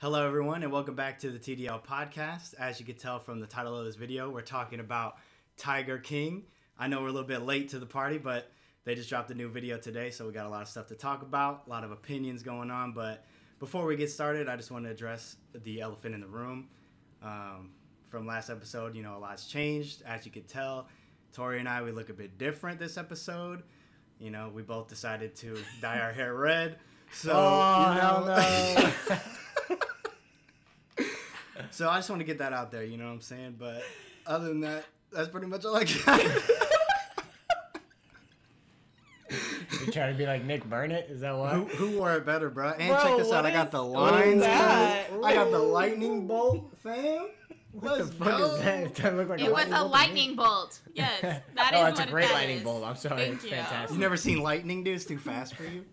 Hello, everyone, and welcome back to the TDL podcast. As you can tell from the title of this video, we're talking about Tiger King. I know we're a little bit late to the party, but they just dropped a new video today, so we got a lot of stuff to talk about, a lot of opinions going on. But before we get started, I just want to address the elephant in the room. Um, from last episode, you know, a lot's changed. As you can tell, Tori and I, we look a bit different this episode. You know, we both decided to dye our hair red. So, Oh, you hell know, no. So I just want to get that out there, you know what I'm saying? But other than that, that's pretty much all I got. You trying to be like Nick Burnett? Is that what? who, who wore it better, bro? And Bro, check this out. I got the lines. I got the lightning bolt, fam. what the Let's fuck go. is that? It look like It was a bolt to me. lightning bolt. Yes, that is oh, it's what a great that lightning is. bolt. I'm sorry. Thank it's you. fantastic. You've never seen lightning, dude? It's too fast for you.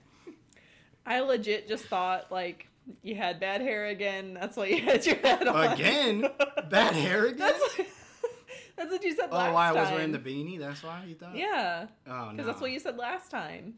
I legit just thought like you had bad hair again. That's why you had your head on. Again? Bad hair again? That's what, that's what you said oh, last why I was wearing the beanie? That's why you thought? Yeah, Oh, no. because that's what you said last time.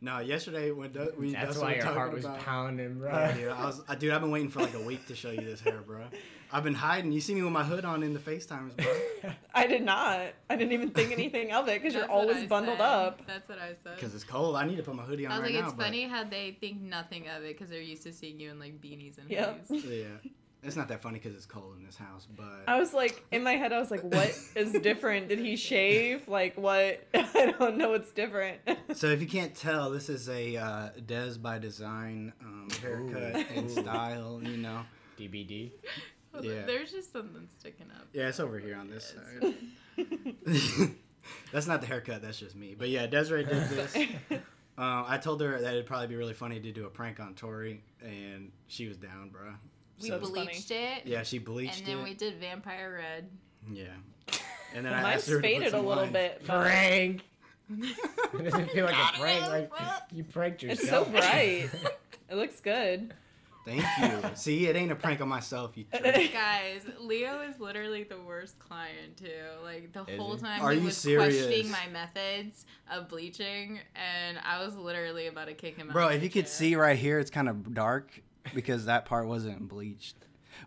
No, yesterday when Du- we That's Dustin why your heart was about- pounding, bro. Yeah, dude, I was, uh, dude, I've been waiting for like a week to show you this hair, bro. I've been hiding. You see me with my hood on in the FaceTimes, bro. I did not. I didn't even think anything of it because you're always bundled said. up. That's what I said. Because it's cold. I need to put my hoodie on I was right like, now. it's but- funny how they think nothing of it because they're used to seeing you in like beanies and Yep. hoodies. Yeah, it's not that funny because it's cold in this house, but I was like, in my head, I was like, what is different? Did he shave? Like, what? I don't know what's different. so if you can't tell, this is a uh, Des by Design um, haircut Ooh. and style. You know, DBD. Yeah. There's just something sticking up. yeah, it's over here on this Yeah, side. that's not the haircut. That's just me. But yeah, Desiree did this. Uh, I told her that it'd probably be really funny to do a prank on Tori, and she was down, bro. We So it's funny. bleached it. Yeah, she bleached it. And then it. we did vampire red. Yeah, and then I Mine's asked her to put faded a little lines. bit. but Prank. it doesn't feel like Got a prank. Like you pranked yourself. It's so bright. It looks good. Thank you. See, it ain't a prank on myself, you jerk. Guys, Leo is literally the worst client too. Like the Is whole he? time Are he you was serious? questioning my methods of bleaching, and I was literally about to kick him out. Bro, if the you could see right here, it's kind of dark because that part wasn't bleached.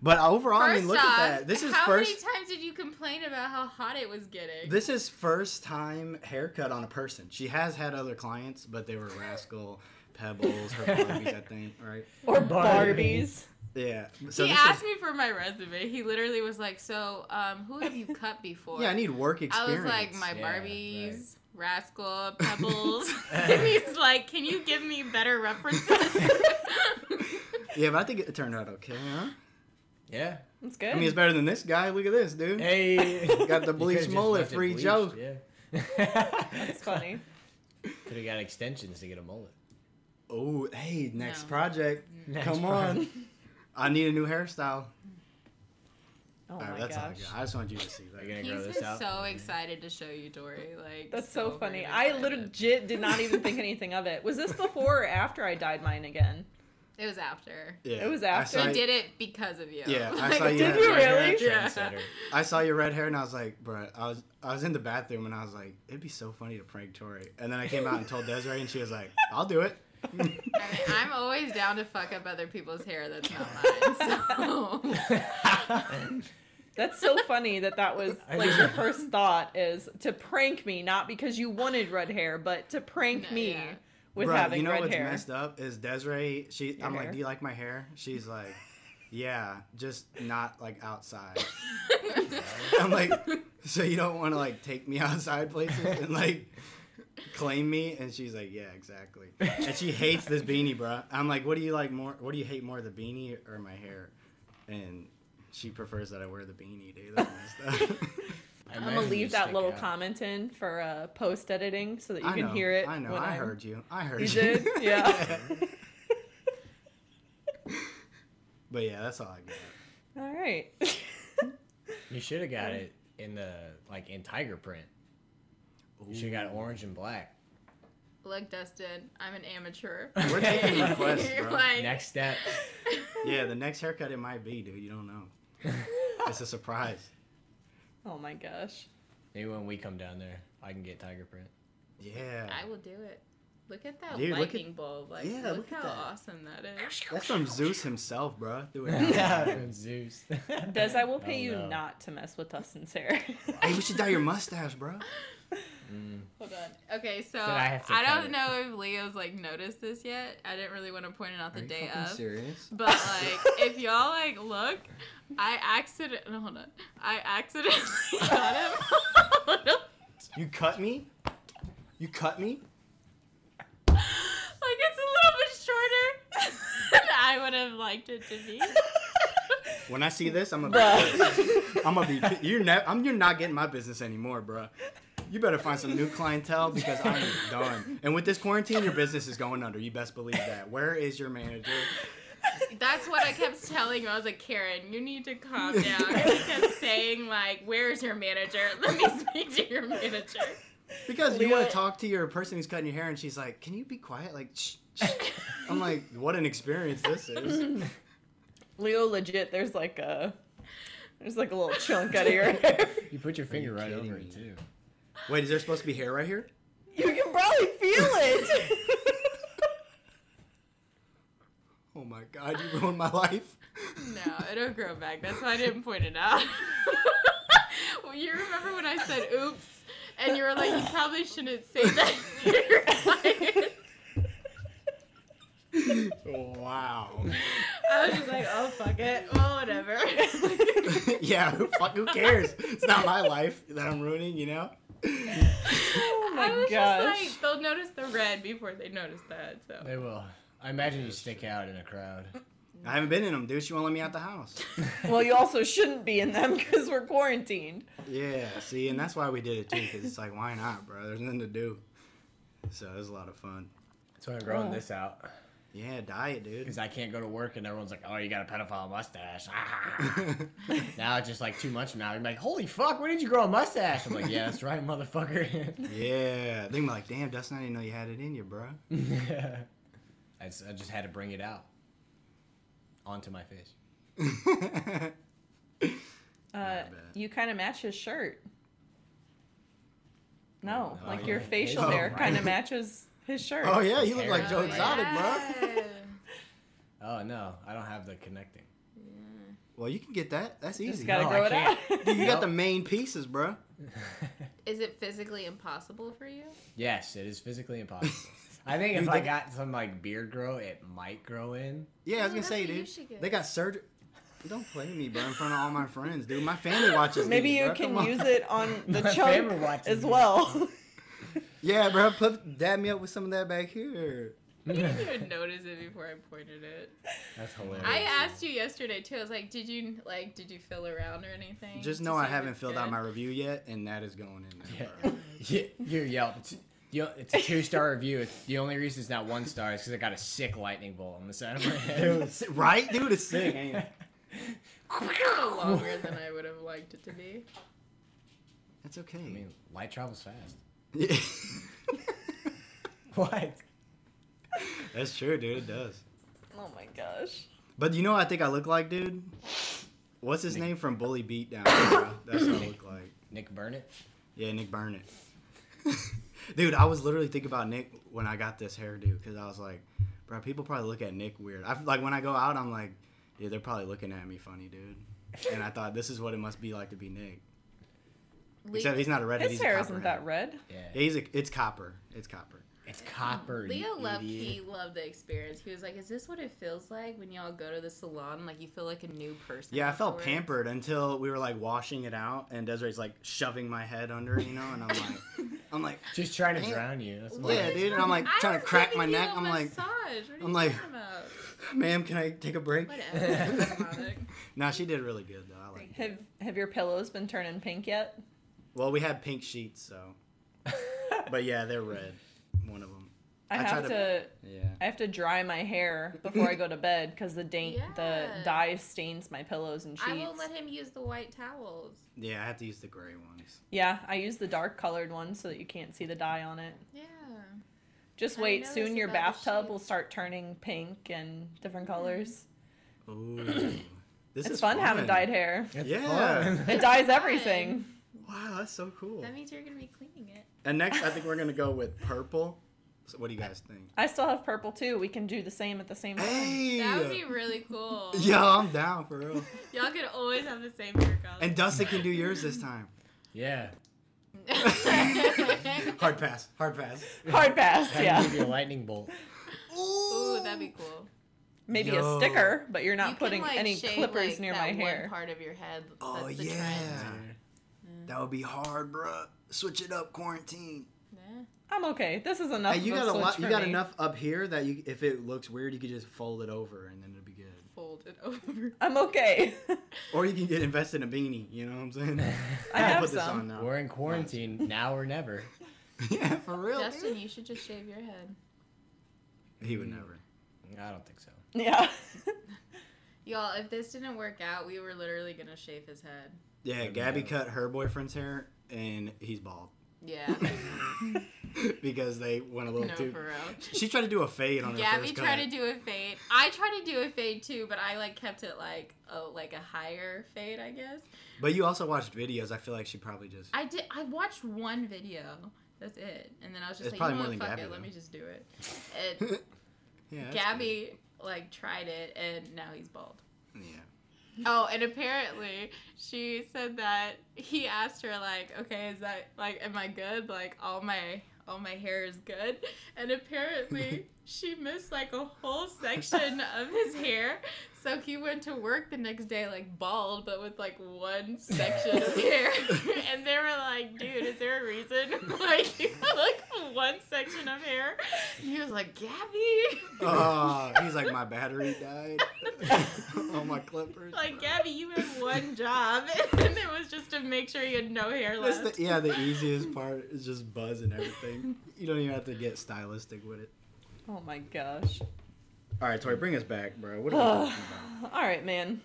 But overall, I mean, look off, at that. This is how first. many times did you complain about how hot it was getting? This is first time haircut on a person. She has had other clients, but they were Rascal, Pebbles, her Barbies, I think, right? Or Barbies. Yeah. So he asked is, me for my resume. He literally was like, "So, um, who have you cut before?" Yeah, I need work experience. I was like, "My Yeah, Barbies, Rascal, Pebbles." and he's like, "Can you give me better references?" Yeah, but I think it turned out okay, huh? Yeah. It's good. I mean, it's better than this guy. Look at this, dude. Hey. Got the You bleached could've just mullet, free bleached, Joe. Yeah. That's funny. Could have got extensions to get a mullet. Oh, hey, next No. project. Next Come on. I need a new hairstyle. Oh All right, my that's all I gosh. I just want you to see Are that. you gonna He's grow been out? so excited to show you, Dory. Like That's so, funny. I excited. legit did not even think anything of it. Was this before or after I dyed mine again? It was after. Yeah. It was after? I you- did it because of you. Yeah, I Like, saw you Did you really? Yeah. I saw your red hair and I was like, bro, I was I was in the bathroom and I was like, it'd be so funny to prank Tori. And then I came out and told Desiree and she was like, I'll do it. I mean, I'm always down to fuck up other people's hair that's not mine. So. That's so funny that that was like your first thought is to prank me, not because you wanted red hair, but to prank No, me yeah. with Bruh, having you know red what's hair. messed up is Desiree. She, Your I'm hair? like, do you like my hair? She's like, yeah, just not like outside. I'm like, so you don't want to like take me outside places and like claim me? And she's like, yeah, exactly. And she hates this beanie, bro. I'm like, what do you like more? What do you hate more, the beanie or my hair? And she prefers that I wear the beanie, dude. That's. I I'm gonna leave that little out. comment in for uh, post editing so that you I can know, hear it. I know. I I'm- heard you. I heard You you. did? Yeah. but yeah, that's all I got. All right. You should have got it in the like in tiger print. You should have got orange and black. Look, Dustin, I'm an amateur. We're taking requests, You're bro. like- Next step. Yeah, the next haircut it might be, dude. You don't know. It's a surprise. oh my gosh. Maybe when we come down there, I can get tiger print. Yeah. I will do it. Look at that Dude, look at- lightning bulb. Like, Yeah, look, look at how that. awesome that is. That's from Zeus himself, bro. Do from Zeus. Des, I will pay Oh, you no. not to mess with Dustin's hair. hey, we should dye your mustache, bro. Mm. Hold on. Okay, so I I, don't it. know if Leo's like noticed this yet. I didn't really want to point it out the day of. serious? But like, if y'all like look, I accident. no, Hold on. I accidentally got him. You cut me? You cut me? like it's a little bit shorter than I would have liked it to be. When I see this, I'm gonna be. I'm gonna be. You're ne- I'm. You're not getting my business anymore, bro. You better find some new clientele because I'm done. And with this quarantine, your business is going under. You best believe that. Where is your manager? That's what I kept telling him. I was like, Karen, you need to calm down. And he kept saying like, "Where's your manager? Let me speak to your manager." Because you want to talk to your person who's cutting your hair, and she's like, "Can you be quiet?" Like, shh. shh. I'm like, what an experience this is. Leo, legit, there's like a, there's like a little chunk out of your hair. You put your finger you right over me? it too. Wait, is there supposed to be hair right here? You can probably feel it. Oh my god, you ruined my life. No, it'll grow back. That's why I didn't point it out. well, you remember when I said "oops" and you were like, "You probably shouldn't say that." to your client." wow. I was just like, "Oh fuck it, well whatever." yeah, who, fuck, who cares? It's not my life that I'm ruining, you know? oh my I was gosh. just like, they'll notice the red before they notice that. So They will. I imagine you stick out in a crowd. I haven't been in them, dude. She won't let me out the house. well, you also shouldn't be in them because we're quarantined. Yeah, see, and that's why we did it too, because it's like, why not, bro? There's nothing to do. So it was a lot of fun. So I'm growing Oh. this out Yeah, diet, dude. because I can't go to work and everyone's like, "Oh, you got a pedophile mustache." now it's just like too much. now, you're like, "Holy fuck, when did you grow a mustache?" I'm like, "Yeah, that's right, motherfucker." yeah, they be like, damn, Dustin, I didn't know you had it in you, bro. I, just, I just had to bring it out onto my face. Uh, you kind of match his shirt. No, Oh, like yeah. your facial Oh, hair right. kind of matches his shirt. oh yeah, you look like Joe. Exotic, bro. Oh no, I don't have the connecting. Well, you can get that. That's easy. just gotta No, grow I it can't. Dude, you got the main pieces, bro. Is it physically impossible for you? yes, it is physically impossible. I think if Dude, I they- got some like beard grow, it might grow in. Yeah, I was Oh, gonna say, dude. They got surgery. Don't play me, bro, in front of all my friends, dude. My family watches. Maybe these, you bro. can use it on the My chunk as well. Yeah, bro. Put dab me up with some of that back here. I didn't even notice it before I pointed it. That's hilarious. I asked you yesterday too. I was like, "Did you like? Did you fill around or anything?" Just know I haven't it's filled out my review yet, and that is going in there, Yeah. bro. Yeah, your Yelp. It's, it's a two star review. It's, the only reason it's not one star is because I got a sick lightning bolt on the side of my head. Dude, right, dude? It's sick. Ain't it? a little longer than I would have liked it to be. That's okay. I mean, light travels fast. Yeah. What? That's true, dude. It does. oh my gosh. But you know what I think I look like, dude? What's his name from Bully Beatdown? bro? That's what I look like. Nick Burnett? Yeah, Nick Burnett. dude, I was literally thinking about Nick when I got this hairdo because I was like, bro, people probably look at Nick weird. I like when I go out, I'm like, yeah, they're probably looking at me funny, dude. And I thought this is what it must be like to be Nick. Except he's not a redhead. His he's a hair isn't that red. Yeah. Yeah, he's a. It's copper. It's copper. It's copper. Leo you loved idiot. he loved the experience. He was like, "Is this what it feels like when y'all go to the salon? Like you feel like a new person." Yeah, I felt pampered until we were like washing it out, and Desiree's like shoving my head under, you know, and I'm like, I'm like, Just trying to Damn. drown you. That's What Yeah, are what- you dude, and I'm, like, I trying to crack my neck. I'm like- massage. What are you I'm like- talking ma'am, can I take a break? Whatever. no, she did really good though. I like. Have Have your pillows been turning pink yet? Well, we had pink sheets, so, but yeah, they're red. One of them. I, I have to- to. Yeah. I have to dry my hair before I go to bed because the da- the dye stains my pillows and sheets. I won't let him use the white towels. Yeah, I have to use the gray ones. Yeah, I use the dark colored one so that you can't see the dye on it. Yeah. Just wait, soon your bathtub will start turning pink and different mm-hmm. colors. Ooh. This It's is fun, having dyed hair. It's Yeah. fun. It dyes everything. Wow, that's so cool. That means you're gonna be cleaning it. And next, I think we're gonna go with purple, So what do you guys think? I still have purple too. We can do the same at the same time. Hey. That would be really cool. Yo, I'm down for real. Y'all could always have the same hair color. And Dustin can do yours this time. Yeah. Hard pass. Hard pass. Hard pass, I can yeah. give you a lightning bolt. Ooh, that'd be cool. Maybe Yo. a sticker, but you're not You can, putting like, any shave, clippers like, near that my one hair. part of your head. Oh That's the yeah. trend. That would be hard, bruh. Switch it up, quarantine. Yeah. I'm okay. This is enough. Hey, you of got a switch lot. You got me. enough up here that you, if it looks weird, you could just fold it over and then it'll be good. Fold it over. I'm okay. Or you can get invested in a beanie. You know what I'm saying? I gotta have put this some. on now. We're in quarantine now or never. yeah, for real. Justin, you should just shave your head. He would never. Mm, I don't think so. yeah. Y'all, if this didn't work out, we were literally gonna shave his head. Yeah, Gabby dope. cut her boyfriend's hair and he's bald Yeah. because they went a little no, too. for real. She tried to do a fade on her Gabby first tried cut. to do a fade. I tried to do a fade too, but I like kept it like oh like a higher fade, I guess. But you also watched videos. I feel like she probably just. I did. I watched one video. That's it. And then I was just It's like, probably you know more what, than fuck Gabby, it, let me just do it. And yeah. that's Gabby like tried it, and now he's bald. Yeah. Oh, and apparently she said that he asked her like, okay, is that like, am I good? Like all my all my hair is good, and apparently she missed like a whole section of his hair. So he went to work the next day like bald, but with like one section of hair. and they were like, dude, is there a reason why you have like one section of hair? And he was like, Gabby. Oh, he's like my battery died on my clippers. Like Gabby, you had one job, and it was just to make sure you had no hair left. the, yeah, the easiest part is just buzz and everything. You don't even have to get stylistic with it. Oh my gosh. All right, Tori, bring us back, bro. What are we talking about? All right, man.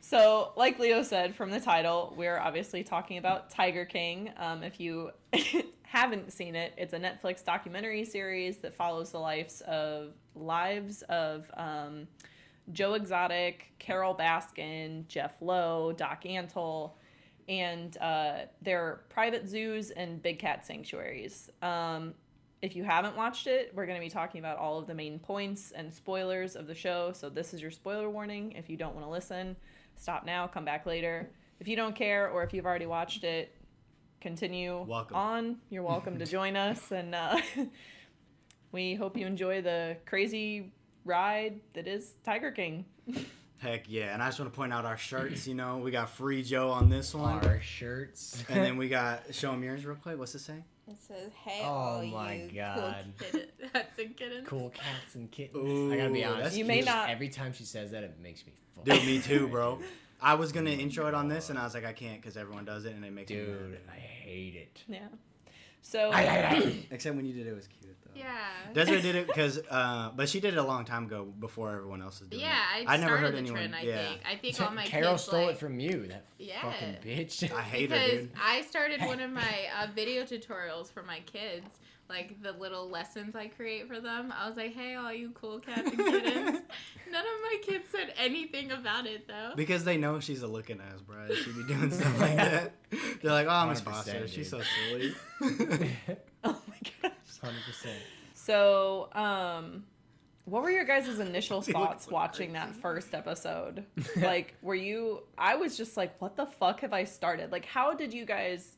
So, like Leo said from the title, we're obviously talking about Tiger King. Um, if you haven't seen it, it's a Netflix documentary series that follows the lives of lives of um, Joe Exotic, Carole Baskin, Jeff Lowe, Doc Antle, and uh, their private zoos and big cat sanctuaries. Um, if you haven't watched it, we're going to be talking about all of the main points and spoilers of the show. So, this is your spoiler warning. If you don't want to listen, stop now, come back later. If you don't care, or if you've already watched it, continue Welcome. on. You're welcome to join us. And uh, we hope you enjoy the crazy ride that is Tiger King. Heck yeah! And I just want to point out our shirts. You know, we got free Joe on this one, Our shirts. and then we got show them yours real quick. What's it say? It says, "Hey, Oh all my you God. cool kitten- cats and kittens." cool cats and kittens. Ooh, I gotta be honest. You may just not- Every time she says that, it makes me. Fuck. Dude, me too, bro. I was gonna intro it on this, and I was like, I can't because everyone does it, and it makes me Dude. I hate it. Yeah. So, Except when you did it, it was cute though. Yeah. Desiree did it because, uh, but she did it a long time ago before everyone else was doing yeah, it. I, I never started heard the anyone. trend. I yeah, think. I think all my Carol kids stole like, it from you. That Yeah. fucking bitch. I hate her, because dude. I started one of my uh, video tutorials for my kids, like the little lessons I create for them. I was like, "Hey, all you cool cats and kittens." None of my kids said anything about it though. Because they know she's a looking ass, bro. She'd be doing stuff like that. They're like, oh, Miss 100%, Foster, she's so silly. oh my gosh. Hundred percent. So, um, what were your guys' initial thoughts watching that first episode? like, were you? I was just like, what the fuck have I started? Like, how did you guys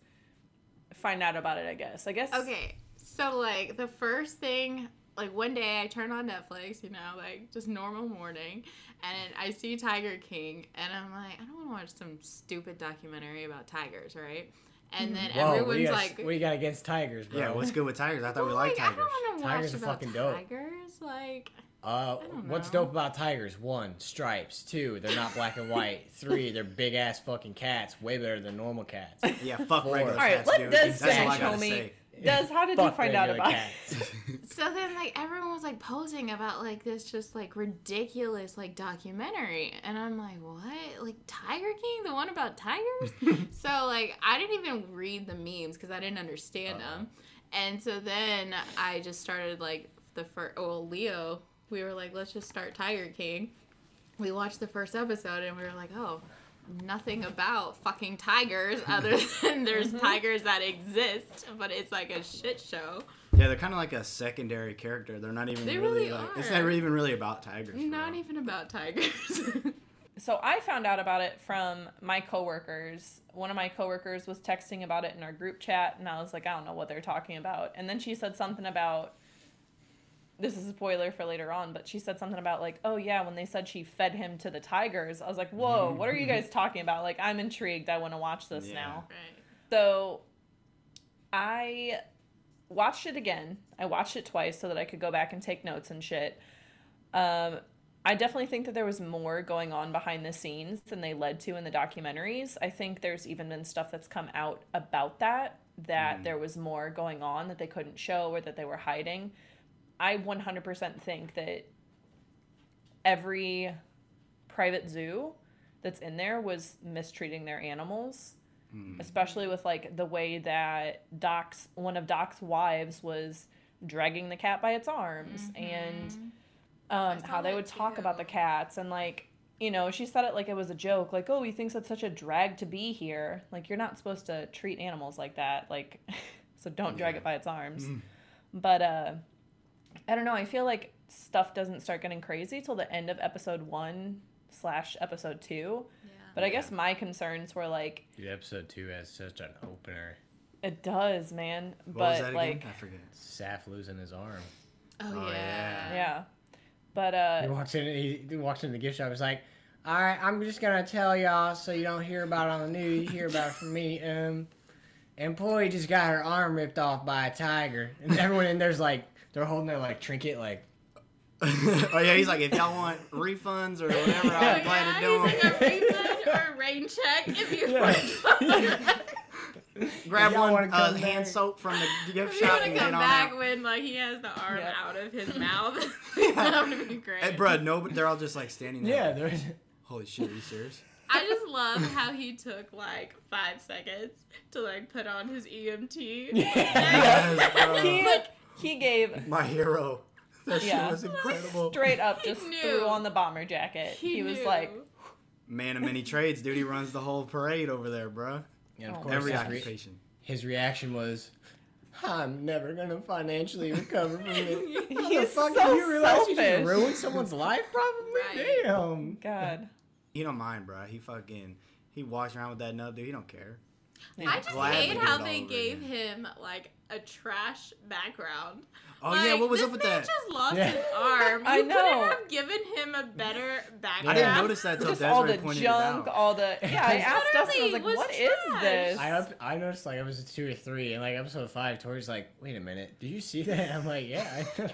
find out about it? I guess. I guess. Okay, so like the first thing, like one day I turn on Netflix, you know, like just normal morning, and I see Tiger King, and I'm like, I don't want to watch some stupid documentary about tigers, right? And then Whoa, what everyone's you got, like, what do you got against tigers, bro? yeah, what's good with tigers? I thought we liked like, I tigers. don't watch Tigers are about fucking dope. tigers, like. Uh, I don't what's dope about tigers? One, stripes. Two, they're not black and white. Three, they're big ass fucking cats, way better than normal cats. Yeah, fuck Four. regular All right, cats, let dude. Des That's all I gotta homie. say. Des, how did you find out regular about it? So then, like, everyone was like posting about like this just like ridiculous like documentary, and I'm like, what? Like Tiger King, the one about tigers? so like, I didn't even read the memes because I didn't understand Uh-huh. them, and so then I just started like the first. Well, Leo, we were like, let's just start Tiger King. We watched the first episode, and we were like, oh. Nothing about fucking tigers other than there's mm-hmm. tigers that exist, but it's like a shit show. Yeah, they're kind of like a secondary character. They're not even They really, really like. It's are. never even really about tigers. Not real. even about tigers. So I found out about it from my coworkers. One of my coworkers was texting about it in our group chat, and I was like, I don't know what they're talking about. And then she said something about this is a spoiler for later on, but she said something about like, oh yeah, when they said she fed him to the tigers, I was like, whoa, what are you guys talking about? Like, I'm intrigued. I want to watch this Yeah. now. right. So I watched it again. I watched it twice so that I could go back and take notes and shit. Um, I definitely think that there was more going on behind the scenes than they led to in the documentaries. I think there's even been stuff that's come out about that that there was more going on that they couldn't show or that they were hiding. I 100% think that every private zoo that's in there was mistreating their animals especially with like the way that Doc's one of Doc's wives was dragging the cat by its arms and um, how they that would talk about the cats and like you know she said it like it was a joke like oh he thinks it's such a drag to be here. Like you're not supposed to treat animals like that like so don't drag Yeah. it by its arms. But uh i don't know i feel like stuff doesn't start getting crazy till the end of episode one slash episode two Yeah. but I guess my concerns were like, Dude, episode two has such an opener. it does, man. What but was that like, again? I forget. Saff losing his arm. Oh, Oh, yeah. yeah. But He uh, walks in. He, he walks in the gift shop. He's like, "All right, I'm just gonna tell y'all so you don't hear about it on the news. You hear about it from me. Um, employee just got her arm ripped off by a tiger, and everyone in there's like, they're holding their like trinket, like, oh yeah, he's like, if y'all want refunds or whatever, Oh, I'm glad yeah, to do he's them. like a refund or a rain check if you Yeah. Grab Y'all one wanna uh, hand back? soap from the gift If you shop want and to get come on back out. when like he has the arm Yeah. out of his mouth, that would be great. Hey, bro, no, but they're all just like standing there. yeah, like, there's. Holy shit, are you serious? I just love how he took like five seconds to like put on his EMT. Yes, bro. he Like, he gave My hero. That Yeah. shit was incredible. straight up just threw on the bomber jacket. He, was knew. like, Man of many trades, dude. He runs the whole parade over there, bro. And of Oh. course, Every his, re- occupation. his reaction was, "I'm never gonna financially recover from it." How the He's fuck so do you realize you selfish. just ruined someone's life? Probably. Right. Damn. God. He don't mind, bro. He fucking he walks around with that nub, dude. He don't care. Yeah. I just Glad hate how they gave again. him like a trash background. Oh Like, yeah, what was up with man that? just lost Yeah. his arm. I You know. couldn't have given him a better background. I didn't notice that till just Desiree all the pointed junk, it out. all the yeah. I asked Dustin, I was like, was "What is trash. this?" I up, I noticed like episode two or three, and like episode five, Tori's like, "Wait a minute, did you see that?" I'm like, "Yeah, I know.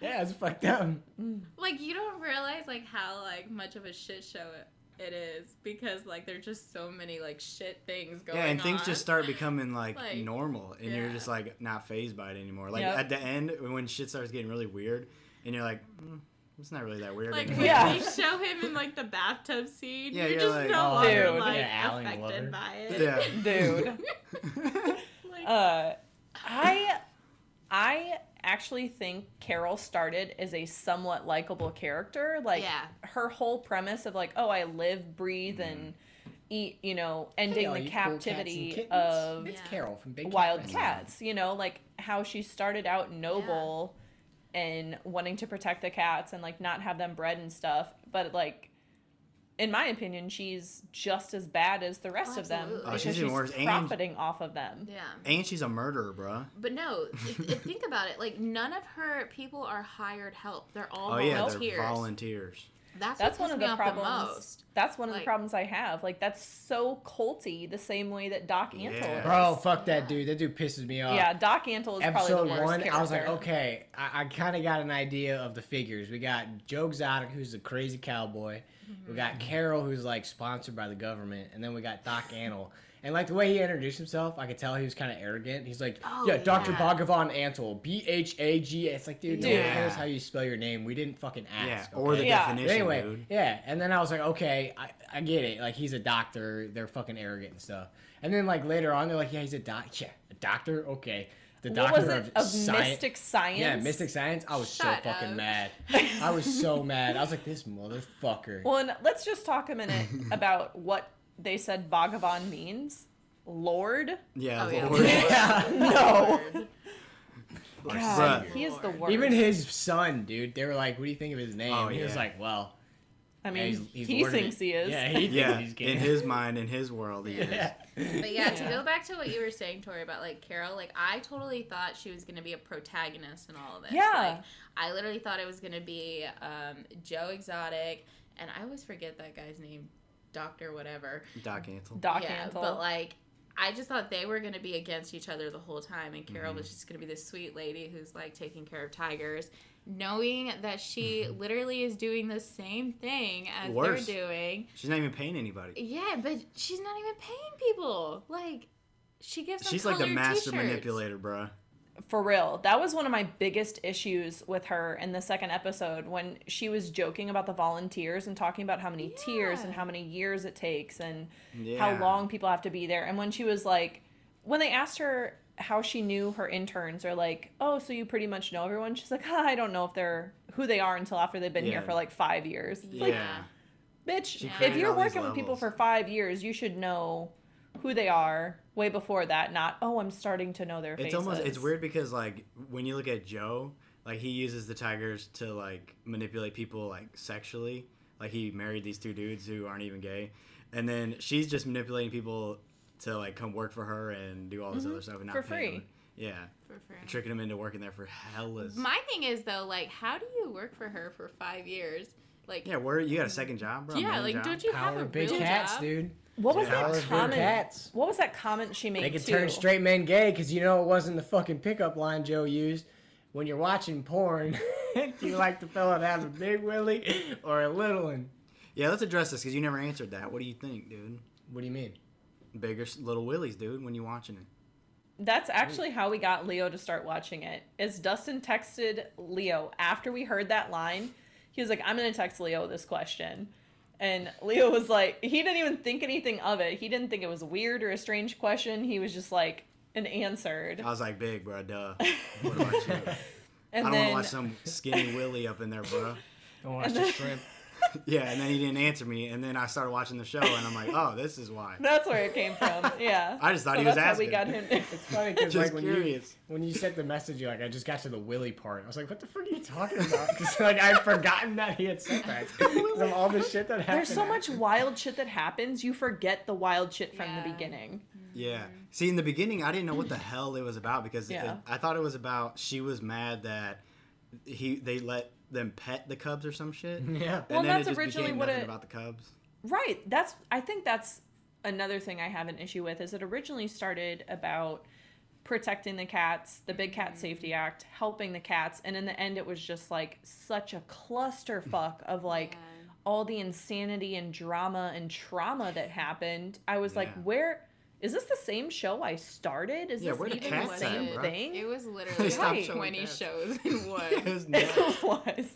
yeah, it's fucked up." Mm. Like you don't realize like how like much of a shit show it, it is because like there's just so many like shit things going on. Yeah, and things on. just start becoming like, Like, normal, and you're just like not phased by it anymore. Like Yep. at the end, when shit starts getting really weird, and you're like, mm, it's not really that weird. Like anymore. when Yeah. they show him in like the bathtub scene, Yeah, you're you're just like, no oh, longer Dude. like Yeah, Allen Glover. affected by it. Yeah. Dude. like, Uh, I I actually think Carol started as a somewhat likable character. Like Yeah. her whole premise of like, oh, I live, breathe, mm-hmm. and eat. You know, ending Hey, the you cool captivity of it's Yeah. Carol from Big wild Rescue. cats. You know, like how she started out noble and wanting to protect the cats and like not have them bred and stuff, but like. In my opinion, she's just as bad as the rest Oh, of them. Oh, because she's she's, even worse. And- profiting off of them. yeah. And she's a murderer, bro. But no, if, if think about it. Like none of her people are hired help. They're all Oh yeah, they're volunteers. That's, That's one of the problems. the most. That's one of the problems I have. Like that's so culty, the same way that Doc Antle Yeah. is. Bro, fuck that dude. That dude pisses me off. Yeah, Doc Antle is probably Episode the worst one, character. I was like, okay, I, I kind of got an idea of the figures. We got Joe Exotic, who's a crazy cowboy. We mm-hmm. got Carol, who's like sponsored by the government, and then we got Doc Antle. And like the way he introduced himself, I could tell he was kind of arrogant. He's like, Oh, "Yeah, Dr. yeah. Bhagavan Antle, B H A G." It's like, dude, no one cares how you spell your name. We didn't fucking ask. Yeah, ask. or the okay? Yeah. definition, But anyway, dude. yeah, and then I was like, okay, I, I get it. Like he's a doctor. They're fucking arrogant and stuff. And then like later on, they're like, yeah, he's a doc. Yeah, a doctor. Okay, the what doctor was it of, of science. Mystic Science? Yeah, Mystic Science. I was Shut so fucking up. mad. I was so mad. I was like, this motherfucker. Well, and let's just talk a minute about what they said Bhagavan means. Lord? Yeah, Oh. Lord. yeah. No. are God, he is the worst. Even his son, dude. They were like, "What do you think of his name?" Oh, he was like, "Well, I yeah, mean, he's- he's he thinks he is. Yeah, he thinks Yeah, he's king. in his mind, in his world, he yeah. But yeah, to go back to what you were saying, Tori, about like Carol, like I totally thought she was gonna be a protagonist in all of this. Yeah. Like I literally thought it was gonna be um, Joe Exotic, and I always forget that guy's name, Doctor whatever. Doc Antle. Doc yeah, Antle. but like. I just thought they were going to be against each other the whole time, and Carol Mm-hmm. was just going to be this sweet lady who's like taking care of tigers, knowing that she Mm-hmm. literally is doing the same thing as Worse. they're doing. She's not even paying anybody. Yeah, but she's not even paying people. Like, she gives them She's like the master t-shirts. manipulator, bruh. For real. That was one of my biggest issues with her in the second episode when she was joking about the volunteers and talking about how many tiers Yeah. and how many years it takes and Yeah. how long people have to be there. And when she was like, when they asked her how she knew her interns are like, oh, so you pretty much know everyone. She's like, ah, I don't know if they're who they are until after they've been Yeah. here for like five years. It's Yeah. like, bitch, if you're working with people for five years, you should know who they are way before that. Not, oh, I'm starting to know their It's almost it's weird because like when you look at Joe, like he uses the tigers to like manipulate people like sexually. Like he married these two dudes who aren't even gay, and then she's just manipulating people to like come work for her and do all this other stuff and not Mm-hmm. For pay free. them. Yeah, For free. tricking them into working there for hellas. My thing is though, like, how do you work for her for five years? Like, yeah, where you got a second job, bro? yeah, like, job? don't you have a of big real cats, job? dude. What was Yeah. That of big comment? cats. What was that comment she made They could too? turn straight men gay because you know it wasn't the fucking pickup line Joe used. When you're watching porn, do you like the fella that has a big willy or a little one? Yeah, let's address this because you never answered that. What do you think, dude? What do you mean? Bigger little willies, dude. When you watching it, That's actually how we got Leo to start watching it. Is Dustin texted Leo after we heard that line. He was like, "I'm gonna text Leo this question," and Leo was like, he didn't even think anything of it. He didn't think it was weird or a strange question. He was just like, and answered. I was like, big, bro. Duh. What about you? And I don't want to watch some skinny willy up in there, bro. Don't wanna watch And the then- shrimp. Yeah, and then he didn't answer me, and then I started watching the show, and I'm like, oh, this is why. that's where it came from. Yeah. I just thought so he was that's how we got him. It's funny because like when you curious. when you sent the message, you're like, I just got to the willy part. I was like, what the fuck are you talking about? Because like I'd forgotten that he had said that. 'Cause of all the shit that happened. There's so much wild shit that happens. You forget the wild shit from the beginning. Yeah. See, in the beginning, I didn't know what the hell it was about because it- I thought it was about she was mad that he they let them pet the cubs or some shit. Yeah. Well, and then that's it just originally became what it- about the cubs. Right. That's I think that's another thing I have an issue with is it originally started about protecting the cats, the Big Cat mm-hmm. Safety Act, helping the cats, and in the end it was just like such a clusterfuck of like Yeah. all the insanity and drama and trauma that happened. I was like, where is this the same show I started? Is Yeah, this where the even cats the same bro? thing? It was literally stopped like 20 cats. shows in one. It was it was.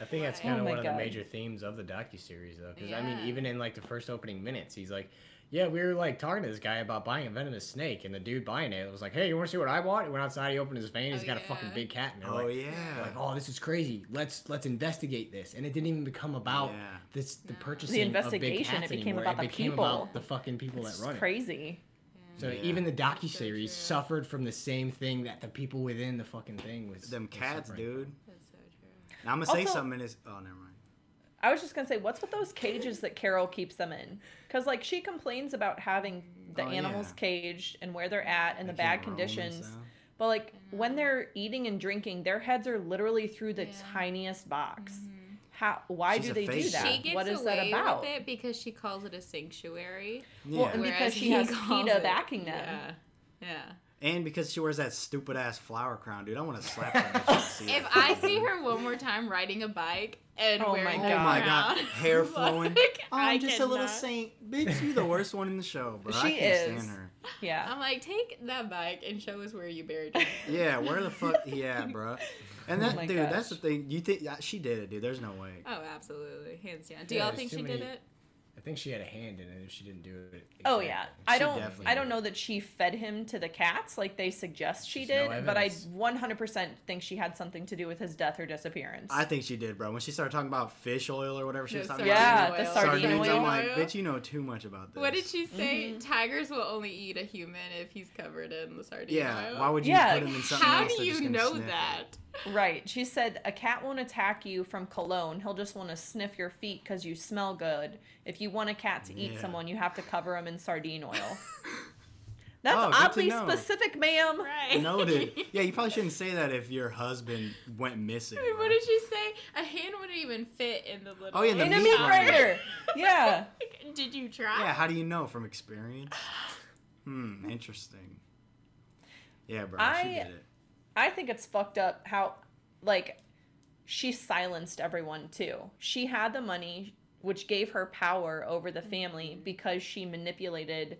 I think that's Oh kind of my one of the major themes of the docu series, though. Because I mean, even in like the first opening minutes, he's like, "Yeah, we were like talking to this guy about buying a venomous snake, and the dude buying it was like, "Hey, you want to see what I bought?" He went outside, he opened his vein, he's Oh, got a fucking big cat, and oh like, yeah. like, "Oh, this is crazy. Let's let's investigate this." And it didn't even become about Yeah. this the No. purchasing The of big investigation, cats it became anymore. about it the became people. about the fucking people It's that run it. It's crazy. So Yeah. even the docu series true. suffered from the same thing that the people within the fucking thing was. Them was cats, suffering dude. That's so true. Now I'm gonna say something. in this. oh, never mind. I was just gonna say, what's with those cages that Carol keeps them in? Because like she complains about having the Oh, animals yeah. caged and where they're at and the bad can't roam and conditions. But like when they're eating and drinking, their heads are literally through the Yeah. tiniest box. Mm-hmm. How? Why She's do a they do that? She gets what is away that about? with it because she calls it a sanctuary. Yeah. Well, and because she has calls PETA it- backing them. Yeah. Yeah. And because she wears that stupid ass flower crown, dude. I want to slap that bitch. and see If it. I see her one more time riding a bike and Oh my wearing God. a Oh my God. crown, Hair flowing. like, Oh, I I'm just a little saint, bitch. You the worst one in the show, bro. I She can't is. stand her. Yeah. I'm like, take that bike and show us where you buried her. Yeah, where the fuck? Yeah, bro. And Oh that, my dude, that's the thing. You think yeah, she did it, dude? There's no way. Oh, absolutely, hands down. Do Yeah, y'all there's think she many- did it? I think she had a hand in it if she didn't do it. Oh yeah, exactly. I don't. definitely I don't know that she fed him to the cats like they suggest she There's did, no but I 100% think she had something to do with his death or disappearance. I think she did, bro. When she started talking about fish oil or whatever she was The talking Yeah, about. the oil. sardine Sardines, oil. I'm like, bitch, you know too much about this. What did she say? Mm-hmm. Tigers will only eat a human if he's covered in the sardine Yeah, oil. why would you Yeah, put him in something How else do you know sniff it? That? right. She said a cat won't attack you from cologne. He'll just want to sniff your feet because you smell good. If you want a cat to eat Yeah. someone, you have to cover him in sardine oil. That's Oh, oddly specific, ma'am. Right. Noted. Yeah, you probably shouldn't say that if your husband went missing. Wait, bro. what did she say? A hand wouldn't even fit in the little. Oh, yeah, the In meat meat grinder. grinder. Yeah. Did you try? Yeah, how do you know from experience? Hmm, interesting. Yeah, bro, I- she did it. I think it's fucked up how, like, she silenced everyone too. She had the money, which gave her power over the family mm-hmm. because she manipulated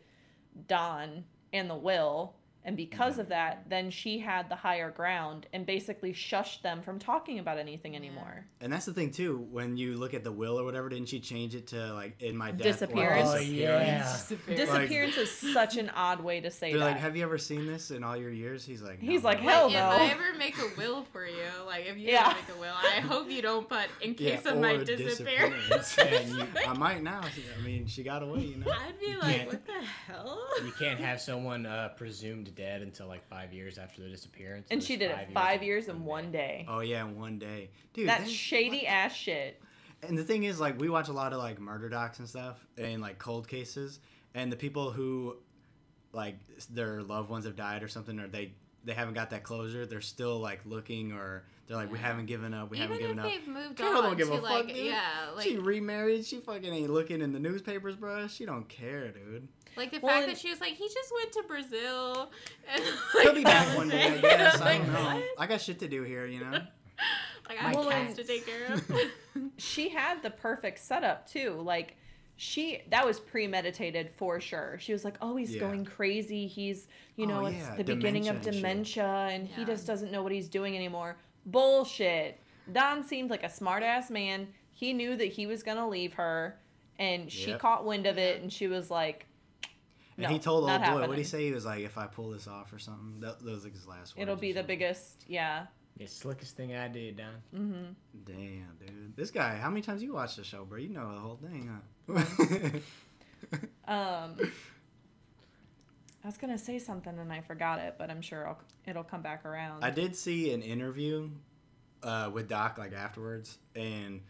Don and the will. And because of that, then she had the higher ground and basically shushed them from talking about anything anymore. And that's the thing too. When you look at the will or whatever, didn't she change it to like in my death? or Disappearance. Oh, yeah. disappearance? Disappearance is such an odd way to say They're that. like, have you ever seen this in all your years? He's like, He's "No, like, bro." hell If no. I ever make a will for you, like if you Yeah. ever make a will, I hope you don't put in Yeah, case of my disappearance. disappearance. You- I might now. I mean, she got away, you know. I'd be like, can't- what the hell? You can't have someone uh, presumed dead until like five years after the disappearance. and There's she did it five years in one day. Oh yeah, in one day, dude. That they- shady ass shit. And the thing is, like, we watch a lot of like murder docs and stuff, and like cold cases, and the people who, like, their loved ones have died or something, or they they haven't got that closure. They're still like looking, or they're like, we haven't given up. We Even haven't given if up. they've moved Carol on don't give to a fuck, dude. yeah, like she remarried. She fucking ain't looking in the newspapers, bro. She don't care, dude. like the Well, fact that she was like, he just went to Brazil, and He'll be back one day, I it. guess. I don't know. I got shit to do here, you know. Like I My have cats. kids to take care of. she had the perfect setup too. Like she that was premeditated for sure. She was like, "Oh, he's Yeah. going crazy. He's, you oh, know, Oh, it's yeah, the beginning of dementia dementia and shit." and he just doesn't know what he's doing anymore." Bullshit. Don seemed like a smart-ass man. He knew that he was going to leave her and she Yep. caught wind of it and she was like, And No, he told old not boy, what did he say? He was like, if I pull this off or something, that, those are his last words. "It'll be the biggest, yeah." The slickest thing I did, Don. Mhm. Damn, dude. This guy, how many times you watched the show, bro? You know the whole thing, huh? Um I was going to say something and I forgot it, but I'm sure I'll, it'll come back around. I did see an interview uh, with Doc like afterwards, and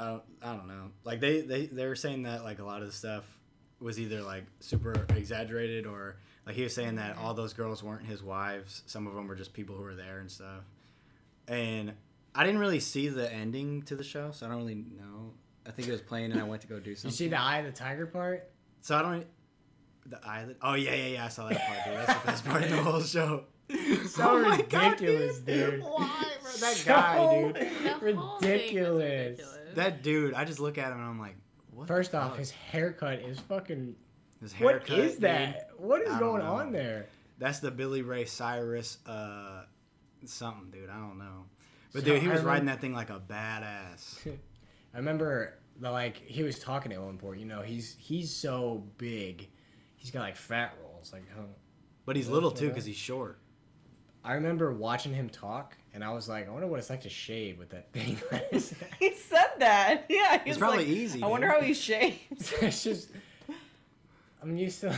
uh, I don't know, like they they they were saying that like a lot of the stuff was either like super exaggerated or like he was saying that all those girls weren't his wives. Some of them were just people who were there and stuff. And I didn't really see the ending to the show, so I don't really know. I think it was playing, and I went to go do something. You see the eye of the tiger part? So I don't. The island. Oh yeah, yeah, yeah. I saw that part, dude. That's the best part of the whole show. So Oh my God, ridiculous, dude. Why, bro? That So guy, dude. The whole thing was Ridiculous. ridiculous. That dude. I just look at him and I'm like, what? First off, fuck? his haircut is fucking. His What haircut, is dude. that? What is going know. on there? That's the Billy Ray Cyrus, uh, something, dude. I don't know. But So dude, he was remem- riding that thing like a badass. I remember the like he was talking at one point. You know, he's he's so big, he's got like fat rolls. Like, huh. But he's little too because he's short. I remember watching him talk, and I was like, I wonder what it's like to shave with that thing. He said that. Yeah, he's It's probably like, easy. I wonder how he shaves. it's just. I'm used to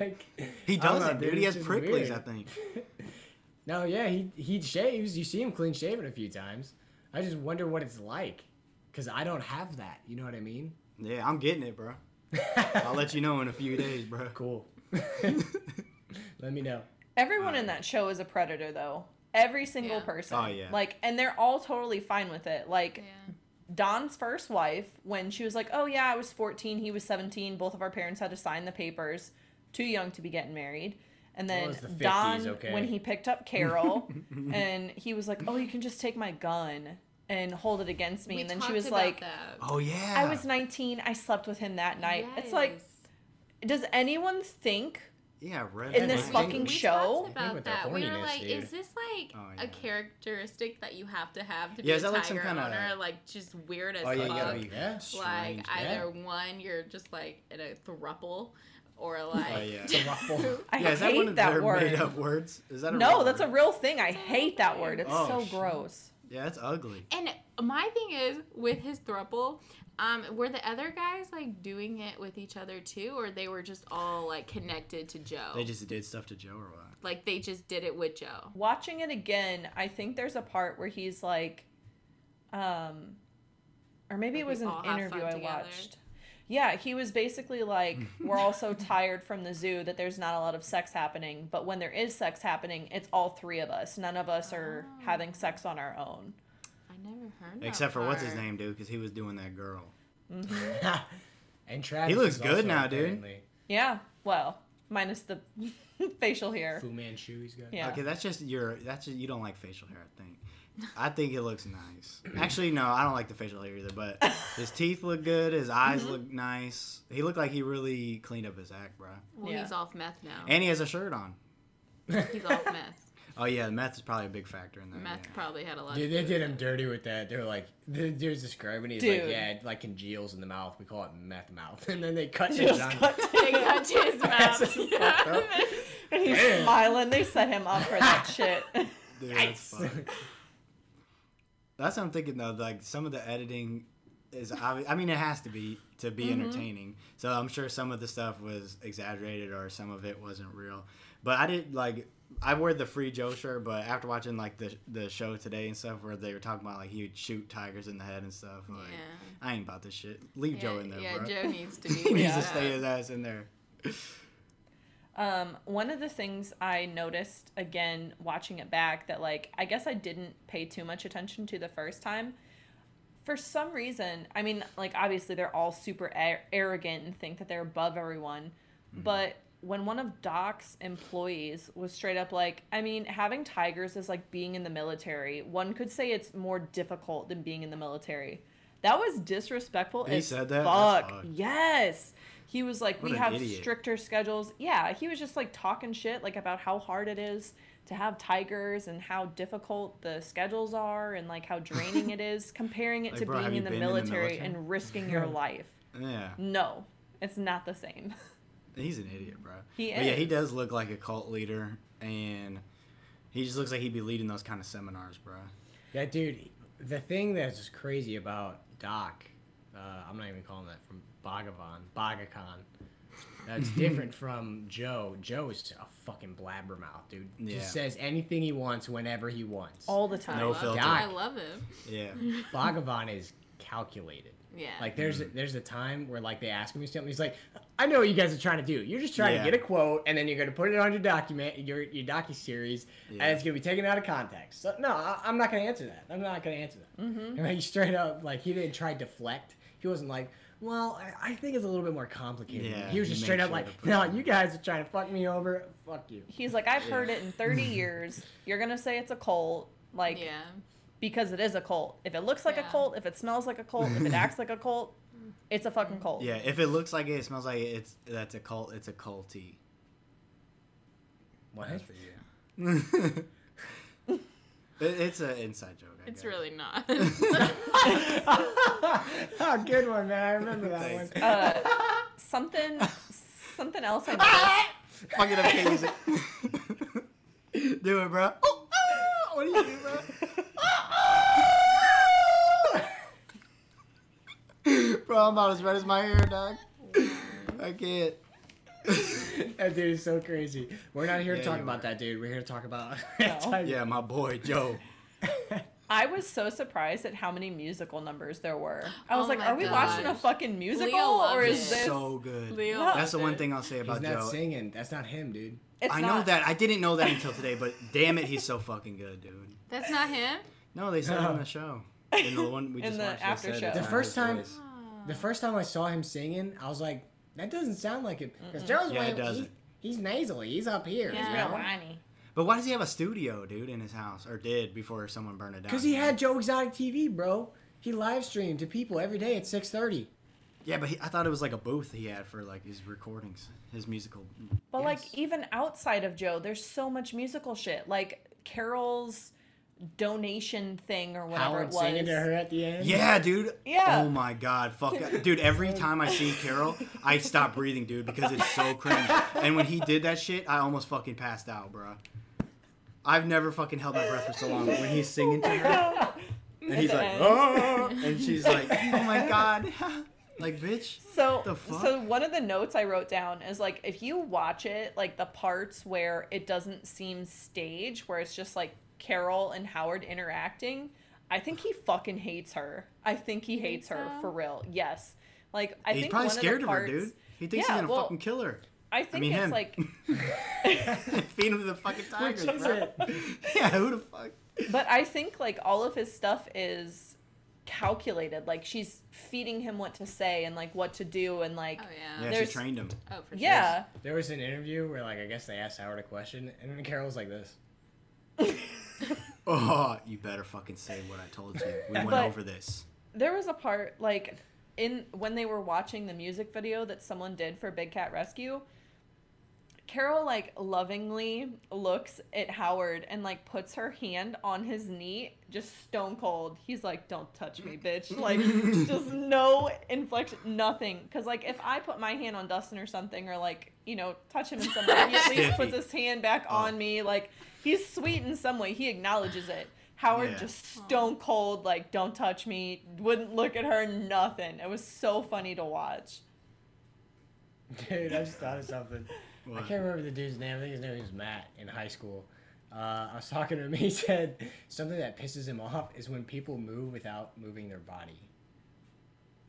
like. He I don't know, doesn't, dude. He has pricklies, weird. I think. No, yeah, he he shaves. You see him clean shaven a few times. I just wonder what it's like, cause I don't have that. You know what I mean? Yeah, I'm getting it, bro. I'll let you know in a few days, bro. Cool. Let me know. Everyone in that show is a predator, though. Every single Yeah. person. Oh, yeah. Like, and they're all totally fine with it. Like, Yeah. Don's first wife, when she was like, "Oh yeah, I was 14, he was 17. Both of our parents had to sign the papers. Too young to be getting married." And then it's the 50s, Don, okay. when he picked up Carol, and he was like, "Oh, you can just take my gun and hold it against me." We and then she was like, that. Oh yeah. "I was 19. I slept with him that night." It's like, does anyone think Yeah, red. In this wine. fucking we show? talked about that. We were like, dude. is this like Oh, a characteristic that you have to have to be Yeah, a is that like tiger some kinda- Like just weird as Oh, yeah, you fuck. gotta be Yeah. like strange. either one, you're just like in a thruple, or like Oh yeah. It's a ruffle. I yeah, is that hate one of that their word. made up words? Is that a No, real that's a real thing. I hate that word. It's Oh, so shit. gross. Yeah, it's ugly. And my thing is with his thruple, um, were the other guys like doing it with each other too, or they were just all like connected to Joe? They just did stuff to Joe or what? like they just did it with Joe. Watching it again, I think there's a part where he's like, um, or maybe it was an interview I together. watched. Yeah, he was basically like, we're all so tired from the zoo that there's not a lot of sex happening, but when there is sex happening, it's all three of us. None of us are Oh. having sex on our own. I never heard. that Except for what's his name, dude? Because he was doing that girl. Mm-hmm. and Travis. He looks good also now, dude. Yeah, well, minus the facial hair. Fu Manchu, he's got. Yeah. Okay, that's just your. That's just, you don't like facial hair. I think. I think it looks nice. Actually, no, I don't like the facial hair either. But his teeth look good. His eyes Mm-hmm. look nice. He looked like he really cleaned up his act, bro. Well, Yeah. he's off meth now. And he has a shirt on. he's off meth. Oh yeah, the meth is probably a big factor in that. Meth yeah. probably had a lot. Dude, to they did him dirty with that. They're like, the dude's describing. He's Dude. like, yeah, it like congeals in the mouth. We call it meth mouth. And then they cut his Just on. cut They cut his mouth. Yeah. and he's Damn. smiling. They set him up for that shit. Dude, that's Nice. That's what I'm thinking though. Like some of the editing is, I mean, it has to be to be Mm-hmm. entertaining. So I'm sure some of the stuff was exaggerated or some of it wasn't real. But I did like I wore the free Joe shirt, but after watching like the the show today and stuff where they were talking about like he would shoot tigers in the head and stuff, like Yeah. I ain't about this shit. Leave Joe in there, yeah, bro. Joe needs to be. he needs Yeah. to stay his ass in there. Um, one of the things I noticed again watching it back that like I guess I didn't pay too much attention to the first time. For some reason, I mean, like obviously they're all super arrogant and think that they're above everyone, but when one of Doc's employees was straight up like, I mean, having tigers is like being in the military. One could say it's more difficult than being in the military. That was disrespectful He said that? Fuck. Yes. He was like, What we have idiot. stricter schedules. Yeah, he was just like talking shit like about how hard it is to have tigers and how difficult the schedules are and like how draining it is, comparing it Like, to bro, being in the, been in the military military? and risking your life. Yeah, No, it's not the same. he's an idiot, bro. He But yeah, he does look like a cult leader, and he just looks like he'd be leading those kind of seminars, bro. Yeah, dude. The thing that's just crazy about Doc, uh, I'm not even calling that from Bhagavan, Bhagakan. That's different from Joe. Joe is a fucking blabbermouth, dude. Yeah. Just says anything he wants whenever he wants. All the time. No I love, filter. I love him. Yeah. Bhagavan is calculated. Yeah. Like there's there's a time where like they ask him something, he's like, I know what you guys are trying to do. You're just trying Yeah. to get a quote, and then you're gonna put it on your document, your your docu series, Yeah. and it's gonna be taken out of context. So no, I, I'm not gonna answer that. I'm not gonna answer that. Mm-hmm. And like straight up, like he didn't try to deflect. He wasn't like, well, I, I think it's a little bit more complicated. Yeah, he was just straight up sure like, to no, it- you guys are trying to fuck me over. Fuck you. He's like, I've heard it in 30 years. You're going to say it's a cult. Like, yeah. because it is a cult. If it looks like a cult, if it smells like a cult, if it acts like a cult, it's a fucking cult. Yeah, if it looks like it, it smells like it, it's that's a cult. It's a culty. What? That's for you. it, it's an inside joke. I It's guess. really not. oh, good one, man. I remember that Thanks. one. Uh, something, something else I noticed. Fuck it up, K music. Do it, bro. what do you do, bro? bro, I'm about as red as my hair, dog. I can't. That dude is so crazy. We're not here to talk about are. that dude. We're here to talk about. No. yeah, my boy Joe. I was so surprised at how many musical numbers there were. I was Oh like, are we watching a fucking musical loved or it. is this? so good. Leo That's the one it. thing I'll say He's about not Joe. singing. That's not him, dude. It's I not. know that. I didn't know that until today, but damn it, he's so fucking good, dude. That's not him. No, they said it No. in the show. In the one we In just the watched, they after show. The first time- The first time I saw him singing, I was like, that doesn't sound like him. Because Joe's Yeah, it way, he, doesn't. he's nasally. He's up here. He's Yeah. real whiny. But why does he have a studio, dude, in his house, or did before someone burned it down? Because he had Joe Exotic TV, bro. He live streamed to people every day at 6.30. Yeah, but he, I thought it was like a booth he had for like his recordings, his musical. But Yes. like even outside of Joe, there's so much musical shit. Like Carole's donation thing or whatever Howard it was. singing to her at the end. Yeah, dude. Yeah. Oh my god, fuck, dude. Every time I see Carole, I stop breathing, dude, because it's so cringe. And when he did that shit, I almost fucking passed out, bro. I've never fucking held my breath for so long. But when he's singing to her, and he's like, oh, and she's like, oh my god, like bitch. So, The fuck? so one of the notes I wrote down is like if you watch it, like the parts where it doesn't seem staged, where it's just like Carole and Howard interacting, I think he fucking hates her. I think he hates her so? for real. Yes, like I think he's think probably one scared of, of, her, dude. He thinks Yeah, he's gonna well, fucking kill her. I think mean, it's him. like, Feed him to the fucking tigers, Which is bro. it? Yeah, who the fuck? but I think like all of his stuff is calculated. Like she's feeding him what to say and like what to do and like Oh yeah. Yeah, she trained him. Oh for sure. yeah. There was an interview where, like, I guess they asked Howard a question, and then Carole was like this. Oh, you better fucking say what I told you. We went But- over this. there was a part like in when they were watching the music video that someone did for Big Cat Rescue. Carole like lovingly looks at Howard and like puts her hand on his knee, just stone cold. He's like, "Don't touch me, bitch!" Like, just no inflection, nothing. Because like, if I put my hand on Dustin or something, or like, you know, touch him in some way, he at least puts his hand back Oh. on me. Like, he's sweet in some way. He acknowledges it. Howard Yeah. just stone cold, like, don't touch me, wouldn't look at her, nothing. It was so funny to watch. Dude, I just thought of something. I can't remember the dude's name. I think his name was Matt in high school. Uh, I was talking to him. He said something that pisses him off is when people move without moving their body.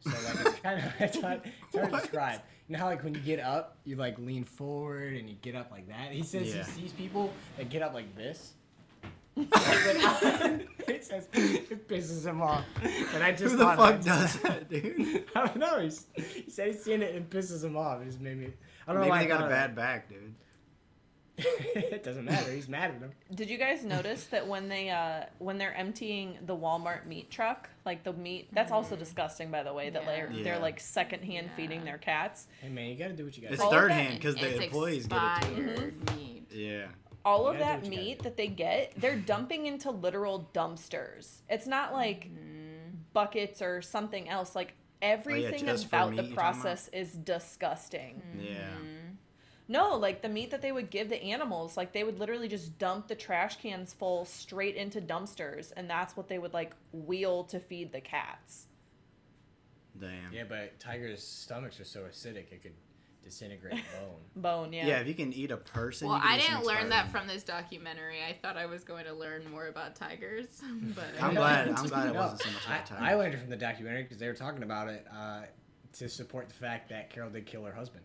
So like it's kind of it's hard, it's hard to describe. You know how like when you get up, you like lean forward and you get up like that. He says Yeah. he sees people that get up like this. it says it pisses him off, and I just Who the thought fuck does that, dude? I don't know. He's, he said he's seen it and pisses him off. It just made me. I don't know Maybe why they I got thought a of bad back, dude. That. it doesn't matter. He's mad at them. Did you guys notice that when they uh when they're emptying the Walmart meat truck, like the meat that's also disgusting by the way, that Yeah. they're Yeah. they're like secondhand Yeah. feeding their cats. Hey man, you gotta do what you gotta It's do. All of third hand because the It's employees get it too. expired mm-hmm. meat. Yeah. All of gotta do that what you gotta meat that they get, they're dumping into literal dumpsters. It's not like mm-hmm. buckets or something else. Like oh, everything Oh, just for about meat the you're talking about? process is disgusting. Yeah. Mm-hmm. No, like the meat that they would give the animals, like they would literally just dump the trash cans full straight into dumpsters, and that's what they would like wheel to feed the cats. Damn. Yeah, but tigers' stomachs are so acidic it could disintegrate bone. Bone, yeah. Yeah. if you can eat a person. Well, you can I didn't learn that from this documentary. I thought I was going to learn more about tigers, but I'm glad- I'm glad it No, wasn't so much about I, tigers. I learned it from the documentary because they were talking about it uh, to support the fact that Carole did kill her husband.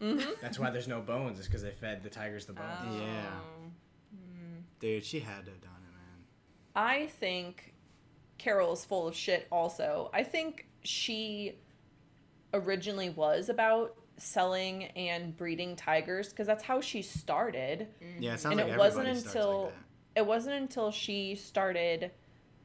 Mm-hmm. That's why there's no bones. Is because they fed the tigers the bones. Oh. Yeah. meat. Dude, she had to have done it, man. I think Carole is full of shit also. I think she originally was about selling and breeding tigers because that's how she started. Yeah, it sounds and like it wasn't until like that. it wasn't until she started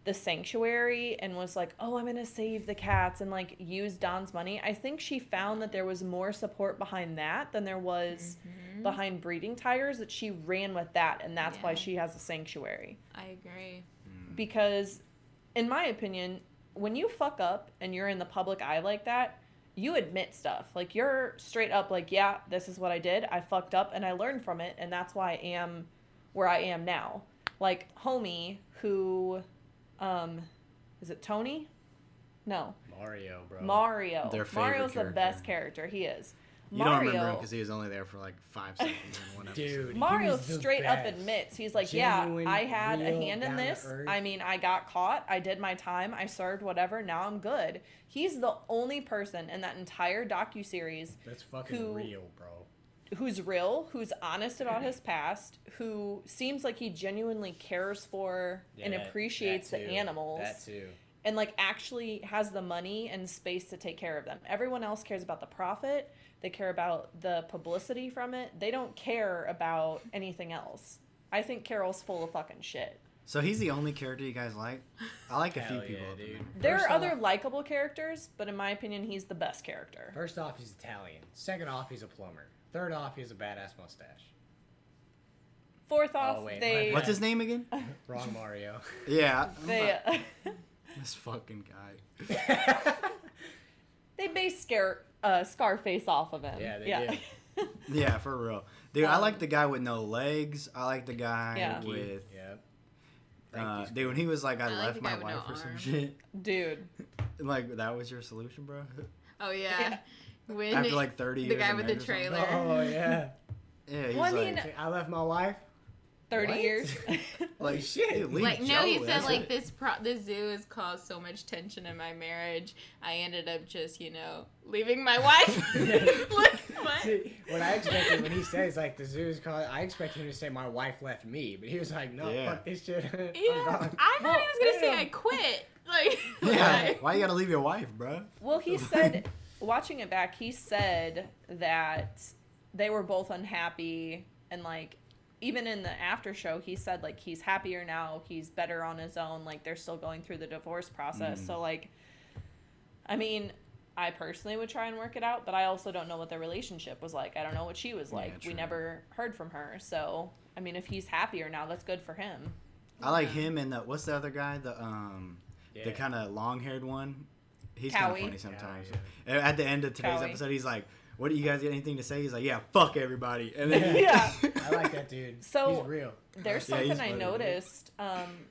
the sanctuary and was like, "Oh, I'm going to save the cats and like use Don's money." I think she found that there was more support behind that than there was mm-hmm. behind breeding tigers that she ran with that and that's why she has a sanctuary. I agree. Mm. Because in my opinion, when you fuck up and you're in the public eye like that, you admit stuff. Like you're straight up like, "Yeah, this is what I did. I fucked up and I learned from it and that's why I am where I am now." Like homie who um is it Tony? No. Mario, bro. Mario. Their favorite Mario's the best character. He is. You Mario, don't remember him because he was only there for like five seconds in one episode. Dude, he Mario was the straight up admits he's like, Genuine, yeah, I had a hand in this. I mean, I got caught. I did my time. I served whatever. Now I'm good. He's the only person in that entire docu series That's fucking who- real, bro. Who's real, who's honest about his past, who seems like he genuinely cares for Yeah, and that- appreciates that the animals That too. and like actually has the money and space to take care of them. Everyone else cares about the profit. They care about the publicity from it. They don't care about anything else. I think Carole's full of fucking shit. So he's the only character you guys like. I like a few Hell people. up dude. there. There First are other likable characters, but in my opinion, he's the best character. First off, he's Italian. Second off, he's a plumber. Third off, he has a badass mustache. Fourth off, Oh, wait, they my What's his name again? Wrong Mario. Yeah. They not- this fucking guy. they base scare uh, Scarface off of him. Yeah, they yeah. Yeah, for real. Dude, I Um, like the guy with no legs. I like the guy Yeah. with. Yeah. Uh, dude, when he was like, I, I left the my guy with no wife or some shit. Dude, Like, that was your solution, bro? Oh yeah. When After like 30 the years. guy with the marriage or trailer. Oh yeah. Yeah, he's Well, I like, mean- I left my wife. thirty What? years. like, shit. dude, leave like no, he said like it. this. Pro- this zoo has caused so much tension in my marriage. I ended up just you know leaving my wife. Look, what? See, what I expected when he says like the zoo is called, I expected him to say my wife left me, but he was like, no, Yeah. fuck this shit. I'm Yeah, gone. I thought Well, he was gonna say damn. I quit. Like Yeah, like- why you gotta leave your wife, bro? well, he said, watching it back, he said that they were both unhappy, and like, even in the after show, he said like he's happier now, he's better on his own. Like they're still going through the divorce process. Mm. So like, I mean. I personally would try and work it out, but I also don't know what their relationship was like. I don't know what she was Yeah, like. we never heard from her. So, I mean, if he's happier now, that's good for him. I like him and the what's the other guy? The um, the kind of long-haired one. He's kind of funny sometimes. Yeah, At the end of today's Cowie. episode, he's like, "What do you guys get anything to say?" He's like, "Yeah, fuck everybody." And then Yeah. I like that dude. So- he's real. There's Yeah, something I funny, dude. noticed. Um,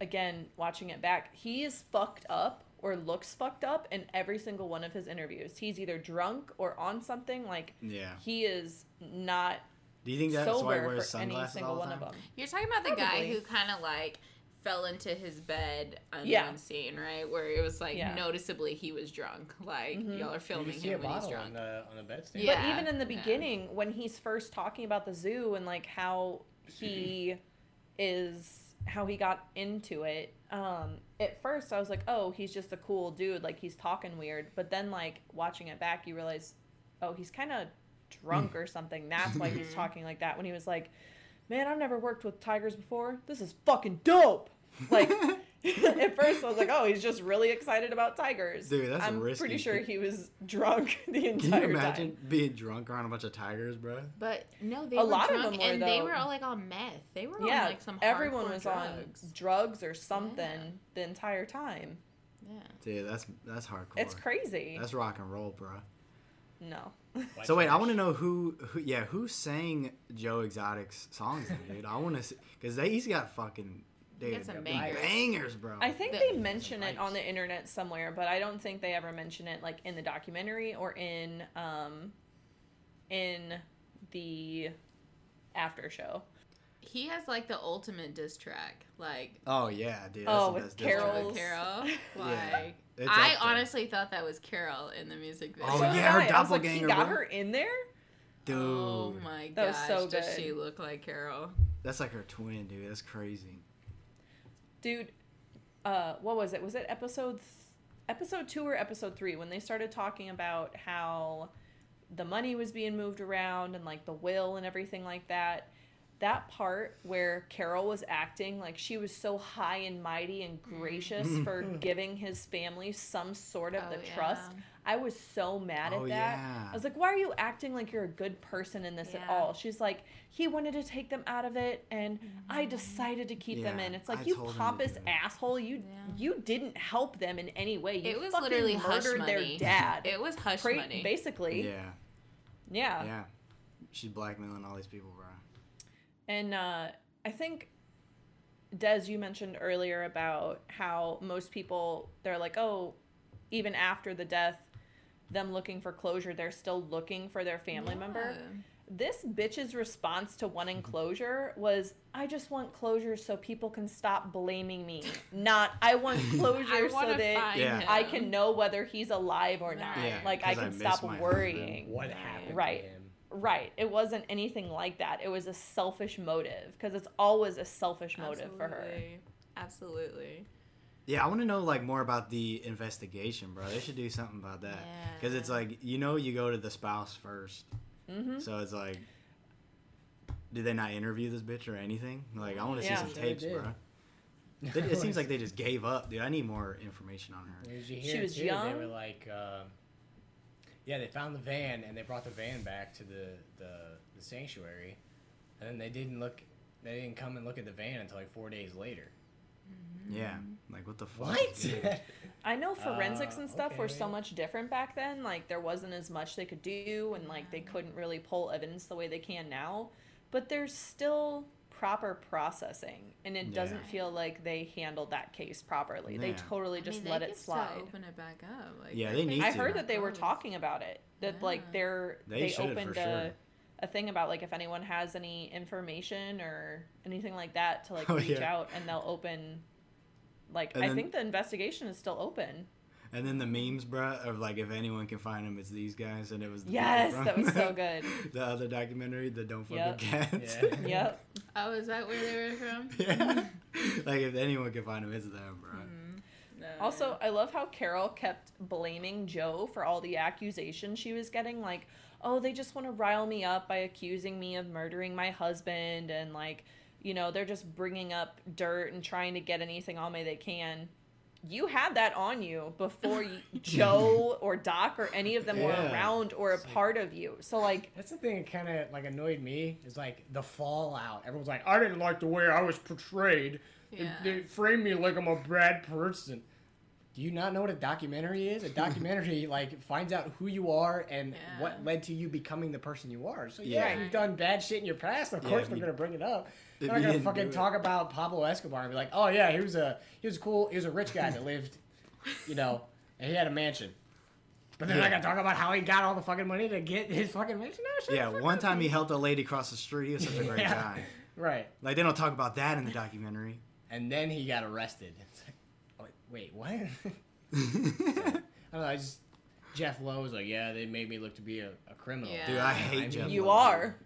again, watching it back, he is fucked up or looks fucked up in every single one of his interviews. He's either drunk or on something. Like yeah. he is not Do you think that's why he sober wears for any sunglasses single all the one time? of them. You're talking about the guy who kind of like fell into his bed on Yeah. one scene, right? Where it was like Yeah. noticeably he was drunk. Like Mhm. y'all are filming can a him when he's drunk. on the on the bedstand. Yeah. But even in the yeah. beginning, when he's first talking about the zoo and like how he is, how he got into it, um, at first I was like, oh, he's just a cool dude, like he's talking weird. But then like watching it back, you realize, oh, he's kind of drunk or something. That's why he's Mhm. talking like that. When he was like, man, I've never worked with tigers before. This is fucking dope. Like. At first, I was like, "Oh, he's just really excited about tigers." Dude, that's I'm risky. pretty sure he was drunk the entire time. Can entire you imagine time. being drunk around a bunch of tigers, bro? But no, they A were lot of them were, and they were all like on meth. They were Yeah, on like some everyone was drugs. on drugs or something Yeah. the entire time. Yeah. Dude, that's that's hardcore. It's crazy. That's rock and roll, bro. no. White So wait, I want to know who, who, yeah, who sang Joe Exotic's songs, dude? I want to, because they he's got fucking, dude, got some bangers. bangers, bro. I think The- they mention it on the internet somewhere, but I don't think they ever mention it like in the documentary or in um in the after show. He has like the ultimate diss track. Like oh yeah, dude. Oh, the with best diss track. Carole. Yeah. Like It's I up there. honestly thought that was Carole in the music video. Oh, So yeah, her I. I like, he doppelganger, got bro. her in there. dude. Oh my That gosh, was so does good. she look like Carole? That's like her twin, dude. That's crazy. Dude uh what was it was it episode th- episode 2 or episode 3 when they started talking about how the money was being moved around and like the will and everything like that that part where Carole was acting like she was so high and mighty and gracious for giving his family some sort of Oh, the yeah. trust. I was so mad Oh, at that. yeah. I was like, why are you acting like you're a good person in this at all? She's like, he wanted to take them out of it and I decided to keep them in. It's like I you told him to pompous asshole, you Yeah. you didn't help them in any way. You It was fucking literally hush murdered money. their dad. It was hush Pra- money. Basically. Yeah, Yeah. yeah. She's blackmailing all these people, bro. And uh, I think, Des, you mentioned earlier about how most people, they're like, oh, even after the death, them looking for closure, they're still looking for their family member. This bitch's response to wanting mm-hmm. closure was, I just want closure so people can stop blaming me. Not, I want I closure so that Yeah. I can know whether he's alive or not. Yeah, like, I can miss stop my worrying. What happened Right. to him? Right. It wasn't anything like that. It was a selfish motive because it's always a selfish motive for her. Absolutely. Absolutely. Yeah, I want to know like more about the investigation, bro. They should do something about that because it's like you know you go to the spouse first, mm-hmm. so it's like, did they not interview this bitch or anything? Like I want to Yeah. see some Sure they tapes, did. bro. It, it seems like they just gave up, dude. I need more information on her. Did you She was too, They young? were like, uh, yeah, they found the van and they brought the van back to the, the the sanctuary, and then they didn't look. They didn't come and look at the van until like four days later. Yeah, like what the fuck? What? I know forensics Uh, and stuff were okay. so much different back then. Like there wasn't as much they could do, and like they couldn't really pull evidence the way they can now. But there's still proper processing, and it doesn't feel like they handled that case properly. They Yeah. totally I just mean, let they it slide. Open it back up. Like, Yeah, they need case I to. heard that they were talking about it. That Yeah. like they're They they, should, for opened sure. a a thing about like if anyone has any information or anything like that to like Oh, reach yeah. out and they'll open. Like And I then- think the investigation is still open. And then the memes, bruh, of like if anyone can find them, it's these guys, and it was the Yes, that was so good. the other documentary, the Don't Fuck Yep. with Cats. Yeah. Yep. Oh, is that where they were from? yeah. like if anyone can find them, it's them, bro. Mm, no. Also, I love how Carole kept blaming Joe for all the accusations she was getting. Like, oh, they just want to rile me up by accusing me of murdering my husband. And, like, you know, they're just bringing up dirt and trying to get anything on me they can. You had that on you before you, Joe or Doc or any of them were around or a It's like- part of you. So, like, That's the thing that kind of like annoyed me is like the fallout. Everyone's like, I didn't like the way I was portrayed. Yeah. They, framed me like I'm a bad person. Do you not know what a documentary is? A documentary like finds out who you are and Yeah. what led to you becoming the person you are. So yeah, Yeah. you've done bad shit in your past. Of course if they're you- gonna bring it up. if They're not gonna fucking talk about Pablo Escobar and be like, oh yeah, he was a he was cool. He was a rich guy that lived, you know, and he had a mansion. But they're not gonna talk about how he got all the fucking money to get his fucking mansion. No, shut the Yeah, one time he helped a lady cross the street. He was such a great Yeah. guy. Right. Like they don't talk about that in the documentary. And then he got arrested. It's like, oh, wait, what? I don't know. I just Jeff Lowe was like, yeah, they made me look to be a, a criminal. Yeah. Dude, I hate Jeff you Lowe. are.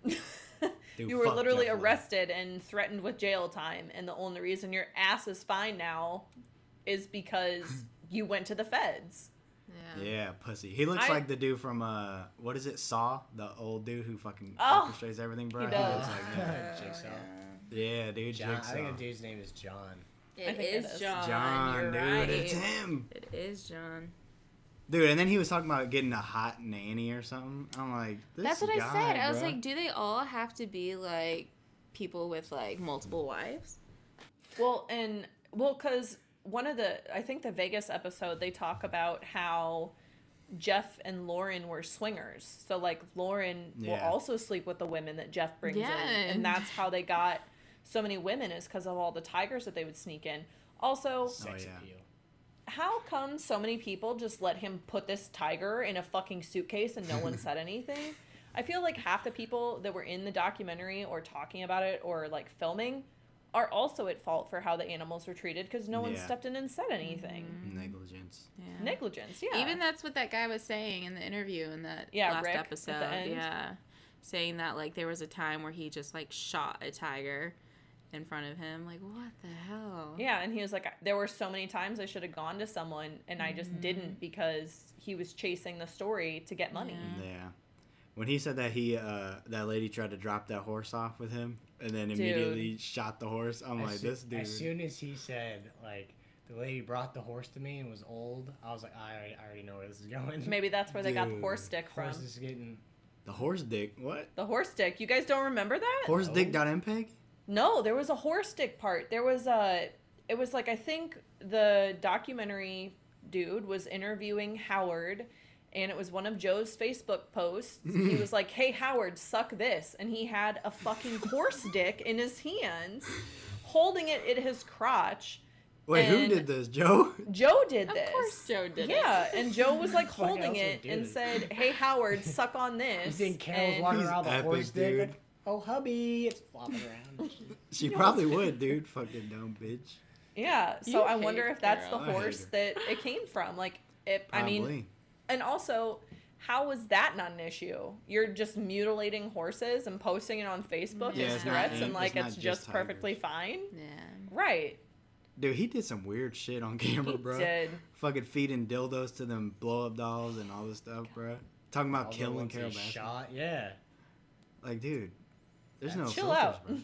Dude, you were literally Jeff Lowe. arrested and threatened with jail time, and the only reason your ass is fine now is because you went to the feds. Yeah. Yeah, pussy. He looks I- like the dude from uh, what is it? Saw, the old dude who fucking Oh, orchestrates everything, bro. he does. looks like that. Oh, Jigsaw. Yeah, dude, John, I think the dude's name is John. I It think it is is. John. John, You're dude, right. it's him. It is John. Dude, and then he was talking about getting a hot nanny or something. I'm like, this That's what I guy, said. I was bruh. like, do they all have to be like people with like multiple wives? Well, and well, because one of the I think the Vegas episode they talk about how Jeff and Lauren were swingers. So like Lauren will also sleep with the women that Jeff brings Yeah. in, and that's how they got so many women is because of all the tigers that they would sneak in. Also, Sex yeah. Appeal. how come so many people just let him put this tiger in a fucking suitcase and no one said anything? I feel like half the people that were in the documentary or talking about it or like filming are also at fault for how the animals were treated because no one Yeah. stepped in and said anything. Mm-hmm. negligence. Yeah. Negligence, yeah. Even that's what that guy was saying in the interview in that Yeah, last Rick, at the episode. end. Yeah. Saying that like there was a time where he just like shot a tiger in front of him. Like what the hell? yeah, and he was like, there were so many times I should have gone to someone and I Mm-hmm. just didn't because he was chasing the story to get money. Yeah. Yeah. When he said that he uh that lady tried to drop that horse off with him and then immediately shot the horse, I'm like, as, soo- this dude. as soon as he said like the lady brought the horse to me and was old, I was like, I already, I already know where this is going. Maybe that's where they got the horse stick from. horse is getting. the horse dick. What? The horse dick. You guys don't remember that? Horse No. dick dot mpeg? No, there was a horse stick part. There was a. It was like I think the documentary dude was interviewing Howard, and it was one of Joe's Facebook posts. he was like, "Hey Howard, suck this," and he had a fucking horse dick in his hands, holding it at his crotch. Wait, who did this? Joe? Joe did Of this. Of course Joe did it. Yeah, and Joe was like holding it and it? said, "Hey Howard, suck on You this." think Carole's and- walking He's around with a horse dick? Dude. Like, oh hubby, it's flopping around. She probably would, dude. Fucking dumb bitch. Yeah, so You I wonder hate if that's Carole. the hate horse her. that it came from. Like, if I Probably. mean, and also, how was that not an issue? You're just mutilating horses and posting it on Facebook Yeah, as it's not- threats, and and like it's not it's, just just perfectly fine. Yeah. Right? Dude, he did some weird shit on camera, He bro. did. Fucking feeding dildos to them blow up dolls and all this stuff, bro. Talking about All the killing ones Carole Baskin. shot, yeah. Like, dude, there's Yeah, no chill filters, out. bro.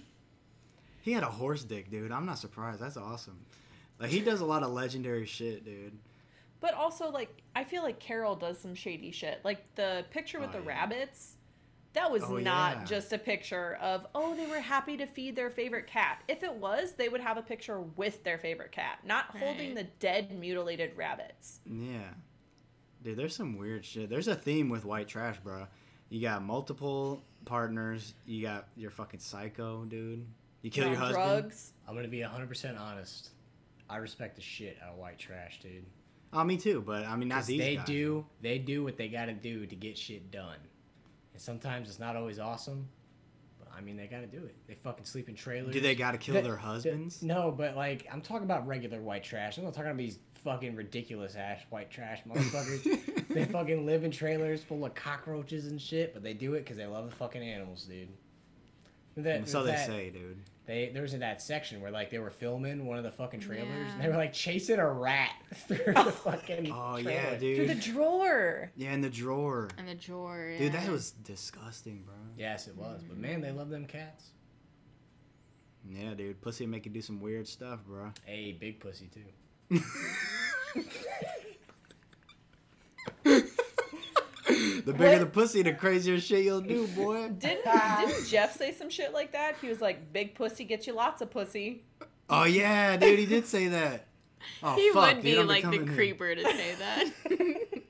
He had a horse dick, dude. I'm not surprised. That's awesome. Like he does a lot of legendary shit, dude. But also, like, I feel like Carole does some shady shit. Like the picture with Oh, the yeah. rabbits, that was Oh, not yeah. just a picture of, oh, they were happy to feed their favorite cat. If it was, they would have a picture with their favorite cat, not holding Right. the dead, mutilated rabbits. Yeah. Dude, there's some weird shit. There's a theme with white trash, bro. You got multiple partners. You got your fucking psycho, dude. You kill your on husband. drugs. I'm gonna be 100% honest. I respect the shit out of white trash, dude. Oh, me too. But I mean, not 'Cause these they guys. do they do what they gotta do to get shit done. And sometimes it's not always awesome. But I mean they gotta do it. They fucking sleep in trailers. Do they gotta kill The- their the- husbands? no, but like I'm talking about regular white trash. I'm not talking about these fucking ridiculous ass white trash motherfuckers. They fucking live in trailers full of cockroaches and shit, but they do it because they love the fucking animals, dude. That, so they that- say, dude. They there was in that section where like they were filming one of the fucking trailers Yeah. and they were like chasing a rat through the fucking. Oh trailer. yeah, dude. Through the drawer. Yeah, in the drawer. And the drawer. Dude, that was disgusting, bro. Yes, it was. But man, they love them cats. Yeah, dude. Pussy make you do some weird stuff, bro. Hey, big pussy too. the bigger What? the pussy, the crazier shit you'll do, boy. Didn't didn't Jeff say some shit like that? He was like, "Big pussy gets you lots of pussy." Oh yeah, dude, he did say that. Oh he fuck, would be I'm like the becoming him. creeper to say that.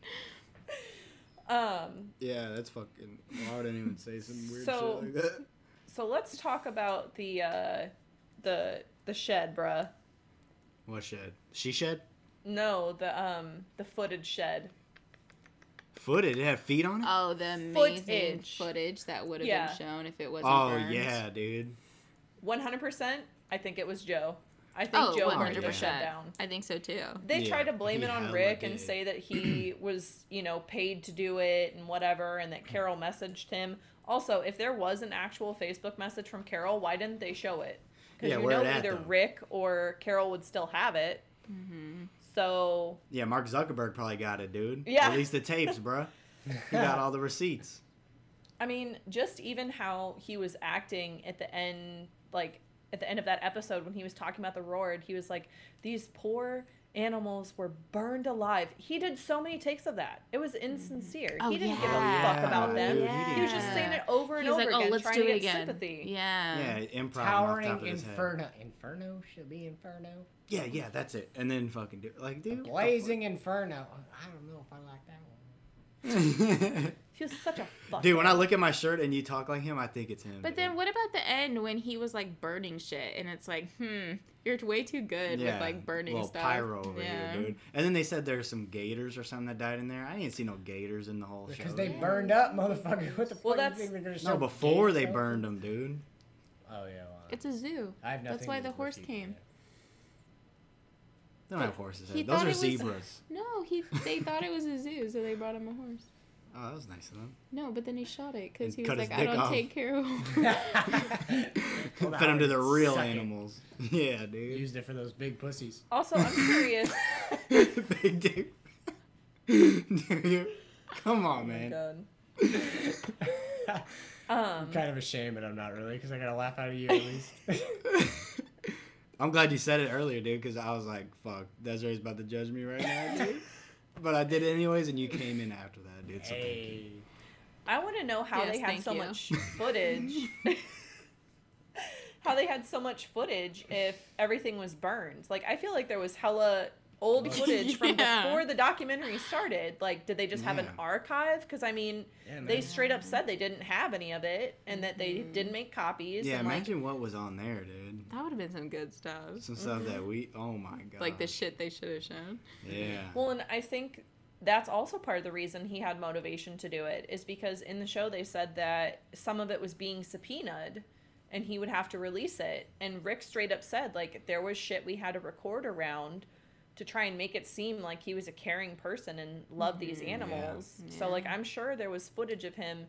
Um, Yeah, that's fucking. Why would didn't say some weird So- shit like that. so let's talk about the uh, the the shed, bruh. What shed? She shed? No, the um the footage shed. Footed? It had feet on it? oh, the amazing Footage. footage that would have Yeah. been shown if it wasn't Oh burned. yeah, dude. One hundred percent. I think it was Joe. I think Oh, Joe burned hundred the shed percent. down. I think so too. They Yeah, tried to blame it on Rick and say that he was, you know, paid to do it and whatever, and that Carole messaged him. Also, if there was an actual Facebook message from Carole, why didn't they show it? Because Yeah, you know it at, either? Rick or Carole would still have it. Mm-hmm. So Yeah, Mark Zuckerberg probably got it, dude. Yeah. At least the tapes, bruh. He got all the receipts. I mean, just even how he was acting at the end, like at the end of that episode when he was talking about the roared, he was like, "These poor animals were burned alive." He did so many takes of that; it was mm-hmm. insincere. Oh, he didn't give a fuck about them. dude, he, he was just saying it over and He's over like, oh, again, let's trying do to it get again. sympathy. Yeah. Yeah, improv. Towering off top of his head. inferno. Inferno should be inferno. Yeah, yeah, that's it. And then fucking do like, dude. what the Blazing inferno. I don't know if I like that one. fuck? He was such a fuck. Dude, when I look at my shirt and you talk like him, I think it's him. But dude. then what about the end when he was like burning shit and it's like, hmm, you're way too good with like burning little stuff. pyro over yeah. here, dude. And then they said there's some gators or something that died in there. I didn't see no gators in the whole show. Because they Yeah. burned up, motherfucker. What the fuck? Well, do you that's- think they're no, before gay they burned them, dude. Oh yeah. Well, It's a zoo. I have nothing. that's why the horse came. man. They don't have horses. He Those are it was- zebras. No, he they thought it was a zoo, so they brought him a horse. Oh, that was nice of them. No, but then he shot it because he was like, I don't off. take care of. Pulled Fed them to the real suck it. animals. Yeah, dude. Used it for those big pussies. Also, I'm curious. Big dick. Dude, Come on, Oh my man. God. I'm Um, kind of ashamed, but I'm not really, because I got to laugh out of you at least. I'm glad you said it earlier, dude, because I was like, fuck, Desiree's about to judge me right now, dude. But I did it anyways, and you came in after that, dude. So hey. I want to know how Yes, they had so you. much footage. how they had so much footage if everything was burned. Like I feel like there was hella old footage from Yeah. before the documentary started. Like did they just have an archive? Because I mean, Yeah, they straight up said they didn't have any of it and that they mm-hmm. didn't make copies. Yeah, and like, imagine what was on there, dude. that would have been some good stuff. Some stuff that we, oh my god. Like the shit they should have shown. Yeah. Well, and I think that's also part of the reason he had motivation to do it is because in the show they said that some of it was being subpoenaed and he would have to release it. And Rick straight up said, like, there was shit we had to record around to try and make it seem like he was a caring person and loved these animals. So, Yeah. like, I'm sure there was footage of him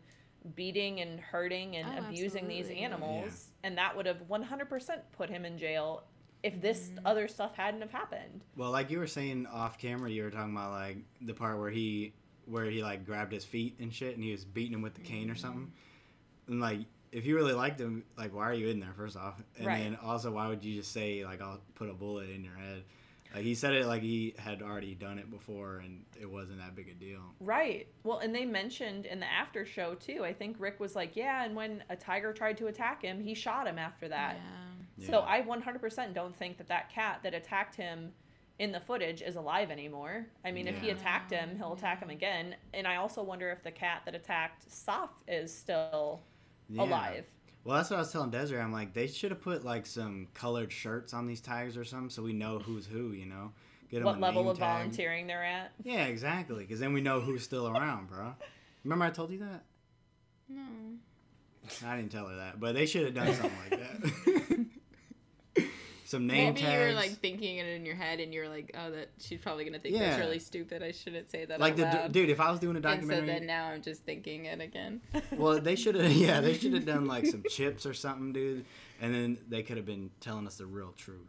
beating and hurting and Oh, abusing these absolutely. animals. And that would have 100% put him in jail if this Mm-hmm. other stuff hadn't have happened. Well, like you were saying off camera, you were talking about like the part where he, where he like grabbed his feet and shit, and he was beating him with the cane or something. And like if you really liked him, like why are you in there first off? And Right. then also why would you just say like I'll put a bullet in your head? Like he said it like he had already done it before and it wasn't that big a deal. Right. Well, and they mentioned in the after show too. I think Rick was like, "Yeah," and when a tiger tried to attack him, he shot him after that. Yeah. So Yeah. I 100% don't think that that cat that attacked him in the footage is alive anymore. I mean, if he attacked him, he'll attack him again. And I also wonder if the cat that attacked Saff is still Yeah. alive. Well, that's what I was telling Desiree. I'm like, they should have put like some colored shirts on these tigers or something, so we know who's who. You know, get 'em What a level name of tag. volunteering they're at? Yeah, exactly. Because then we know who's still around, bro. Remember I told you that? No. I didn't tell her that, but they should have done something like that. some name Maybe tags. you were like thinking it in your head, and you're like, "Oh, that she's probably gonna think Yeah. that's really stupid. I shouldn't say that like the loud." dude. If I was doing a documentary, and so then now I'm just thinking it again. well, they should have. Yeah, they should have done like some chips or something, dude. And then they could have been telling us the real truth.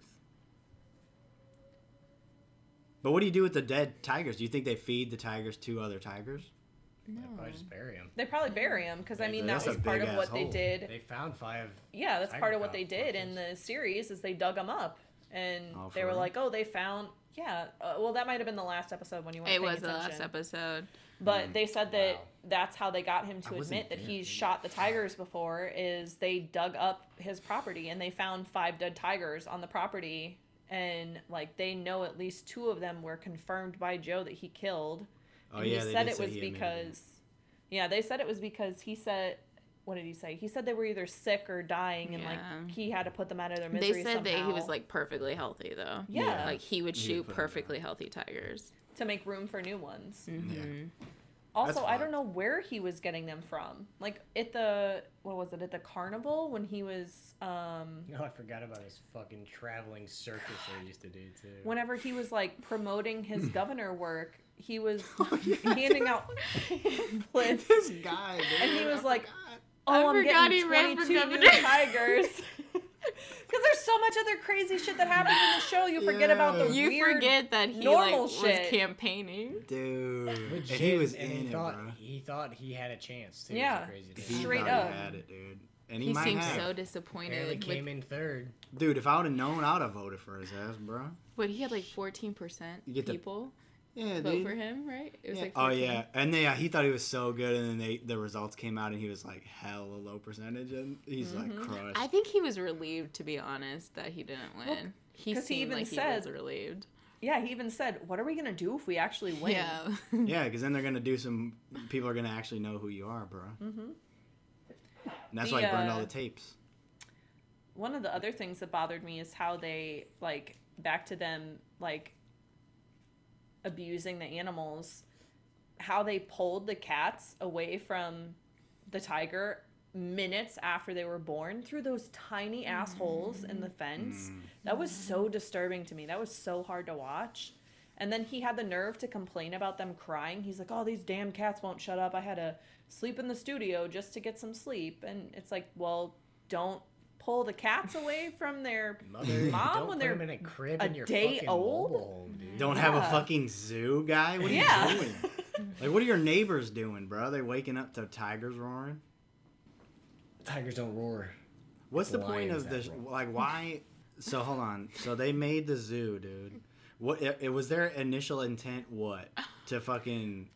But what do you do with the dead tigers? Do you think they feed the tigers to other tigers? No. Probably just bury him. They probably bury him because I Yeah, mean that's that a was part big of ass what they hole. did. They found five. Yeah, that's part of what they did in the series is they dug them up and Oh, for they were real? like, oh, they found. Yeah, uh, well, that might have been the last episode when you weren't It paying was the last episode. But Mm. they said that Wow. that's how they got him to I wasn't admit that there, he's dude. shot the tigers before. Is they dug up his property and they found five dead tigers on the property, and like they know at least two of them were confirmed by Joe that he killed. Oh and yeah, he said it was he it. because, yeah, they said it was because he said. What did he say? He said they were either sick or dying, and Yeah. like he had to put them out of their misery. They said that he was like perfectly healthy though. Yeah. Like he would shoot put 'em perfectly healthy tigers. to make room for new ones. Mm-hmm. Also, I don't know where he was getting them from. Like at the what was it at the carnival when he was um No, I forgot about his fucking traveling circus they used to do too. whenever he was like promoting his governor work, he was Oh, yeah, handing out pamphlets. this guy, dude. And he I was like, forgot. Oh, I I'm forgot getting he ran 22 new tigers. Because there's so much other crazy shit that happens in the show. You forget about the You weird. forget that he normal like shit. was campaigning. dude. Legit, and he was and in he it, thought bro. he thought he had a chance too. Yeah. It was a crazy Straight thought up. He had it, dude. And he, He might seemed have. so Barely disappointed. came With, in third. Dude, if I would have known, I would have voted for his ass, bro. But he had like fourteen percent You get the- people Yeah, vote dude. for him, right? It was Yeah. like oh yeah, and they, uh, he thought he was so good, and then they the results came out, and he was like hella low percentage, and he's like Mhm. crushed. I think he was relieved, to be honest, that he didn't win. he 'cause he seemed even like said- he was relieved. Yeah, he even said, "What are we gonna do if we actually win?" Yeah. yeah, because then they're gonna do some. People are gonna actually know who you are, bro. Mm-hmm. And that's The, why he burned uh, all the tapes. one of the other things that bothered me is how they like back to them like abusing the animals how they pulled the cats away from the tiger minutes after they were born through those tiny assholes in the fence. Mm. that was so disturbing to me. That was so hard to watch. And then he had the nerve to complain about them crying. He's like oh these damn cats won't shut up. I had to sleep in the studio just to get some sleep. And it's like well don't pull the cats away from their Mother, Mom, don't when they're in a crib a in your day old? mobile home, dude. Don't have a fucking zoo, guy. What are Yeah. you doing? like, what are your neighbors doing, bro? Are They waking up to tigers roaring. Tigers don't roar. What's the point of this? roar. Like, why? So hold on. So they made the zoo, dude. What? It, it was their initial intent. What? To fucking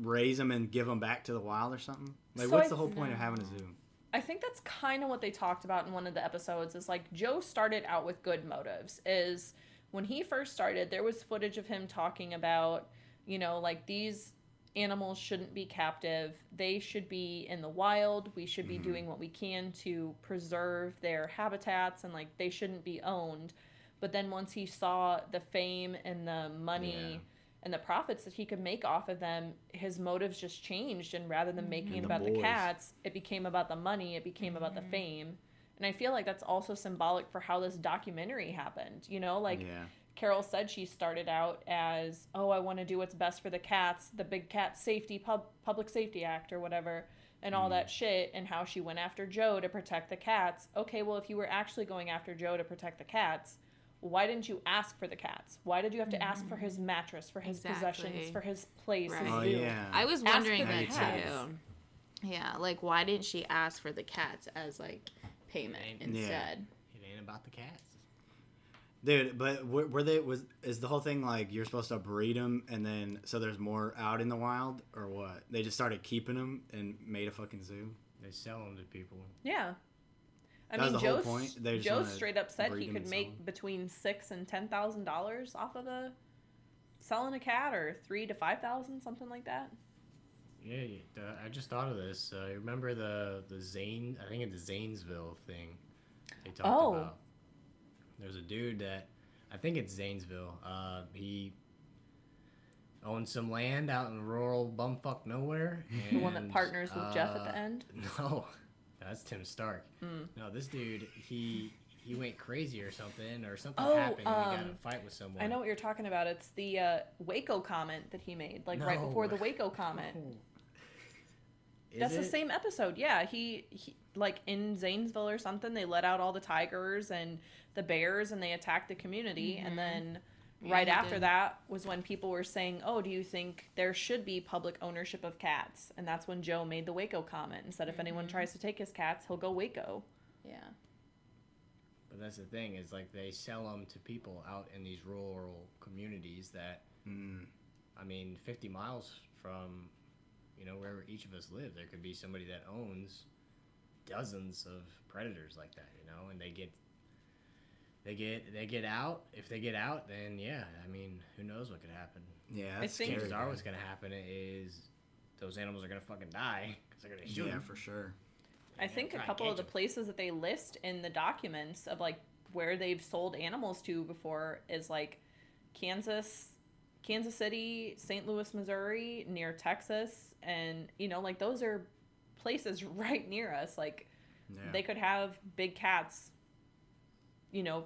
raise them and give them back to the wild or something? Like, So what's I- the whole point of having a zoo? I think that's kind of what they talked about in one of the episodes is like Joe started out with good motives is when he first started there was footage of him talking about you know like these animals shouldn't be captive they should be in the wild we should be Mhm. doing what we can to preserve their habitats and like they shouldn't be owned but then once he saw the fame and the money Yeah. And the profits that he could make off of them, his motives just changed. And rather than making And it the about the boys. cats, it became about the money, it became about the fame. And I feel like that's also symbolic for how this documentary happened. You know, like yeah. Carole said she started out as, oh, I want to do what's best for the cats, the Big Cat Safety Pub- Public Safety Act or whatever, and all Mhm. that shit, and how she went after Joe to protect the cats. Okay, well, if you were actually going after Joe to protect the cats, why didn't you ask for the cats? Why did you have to ask for his mm. mattress, for his possessions, for his place, his Right. Oh zoo? yeah. I was wondering that too. Yeah, like why didn't she ask for the cats as like payment Yeah. instead? It ain't about the cats. Dude, but were, were they was is the whole thing like you're supposed to breed them and then so there's more out in the wild or what? They just started keeping them and made a fucking zoo. They sell them to people. Yeah. I That mean, the Joe, point? They just Joe straight up said he could make 'em? between six and ten thousand dollars off of a selling a cat, or three to five thousand, something like that. Yeah, I just thought of this. Uh, remember the the Zane? I think it's Zanesville thing they talked Oh. about. There's a dude that I think it's Zanesville. Uh, he owns some land out in rural bumfuck nowhere. The one that partners with Jeff at the uh, end. No, that's Tim Stark. Mm. No, this dude he he went crazy or something or something Oh, happened and he got in um, a fight with someone. I know what you're talking about. It's the uh, Waco comment that he made, like right before the Waco comment. Is That's the same episode. Yeah, he, he like in Zanesville or something. They let out all the tigers and the bears, and they attacked the community. And then Yeah, right he after did. that was when people were saying, "Oh, do you think there should be public ownership of cats?" And that's when Joe made the Waco comment and said, "If anyone tries to take his cats, he'll go Waco." Yeah. But that's the thing is like they sell them to people out in these rural communities that Mm. I mean, 50 miles from you know wherever each of us live, there could be somebody that owns dozens of predators like that, you know, and they get they get they get out. If they get out, then yeah, I mean, who knows what could happen? Yeah, I that's think- scary. Chances are, what's gonna happen is those animals are gonna fucking die because they're gonna shoot Yeah, 'em. for sure. I think a couple of the the 'em. places that they list in the documents of like where they've sold animals to before is like Kansas, Kansas City, St. Louis, Missouri, near Texas, and you know like those are places right near us. Like Yeah. they could have big cats, you know,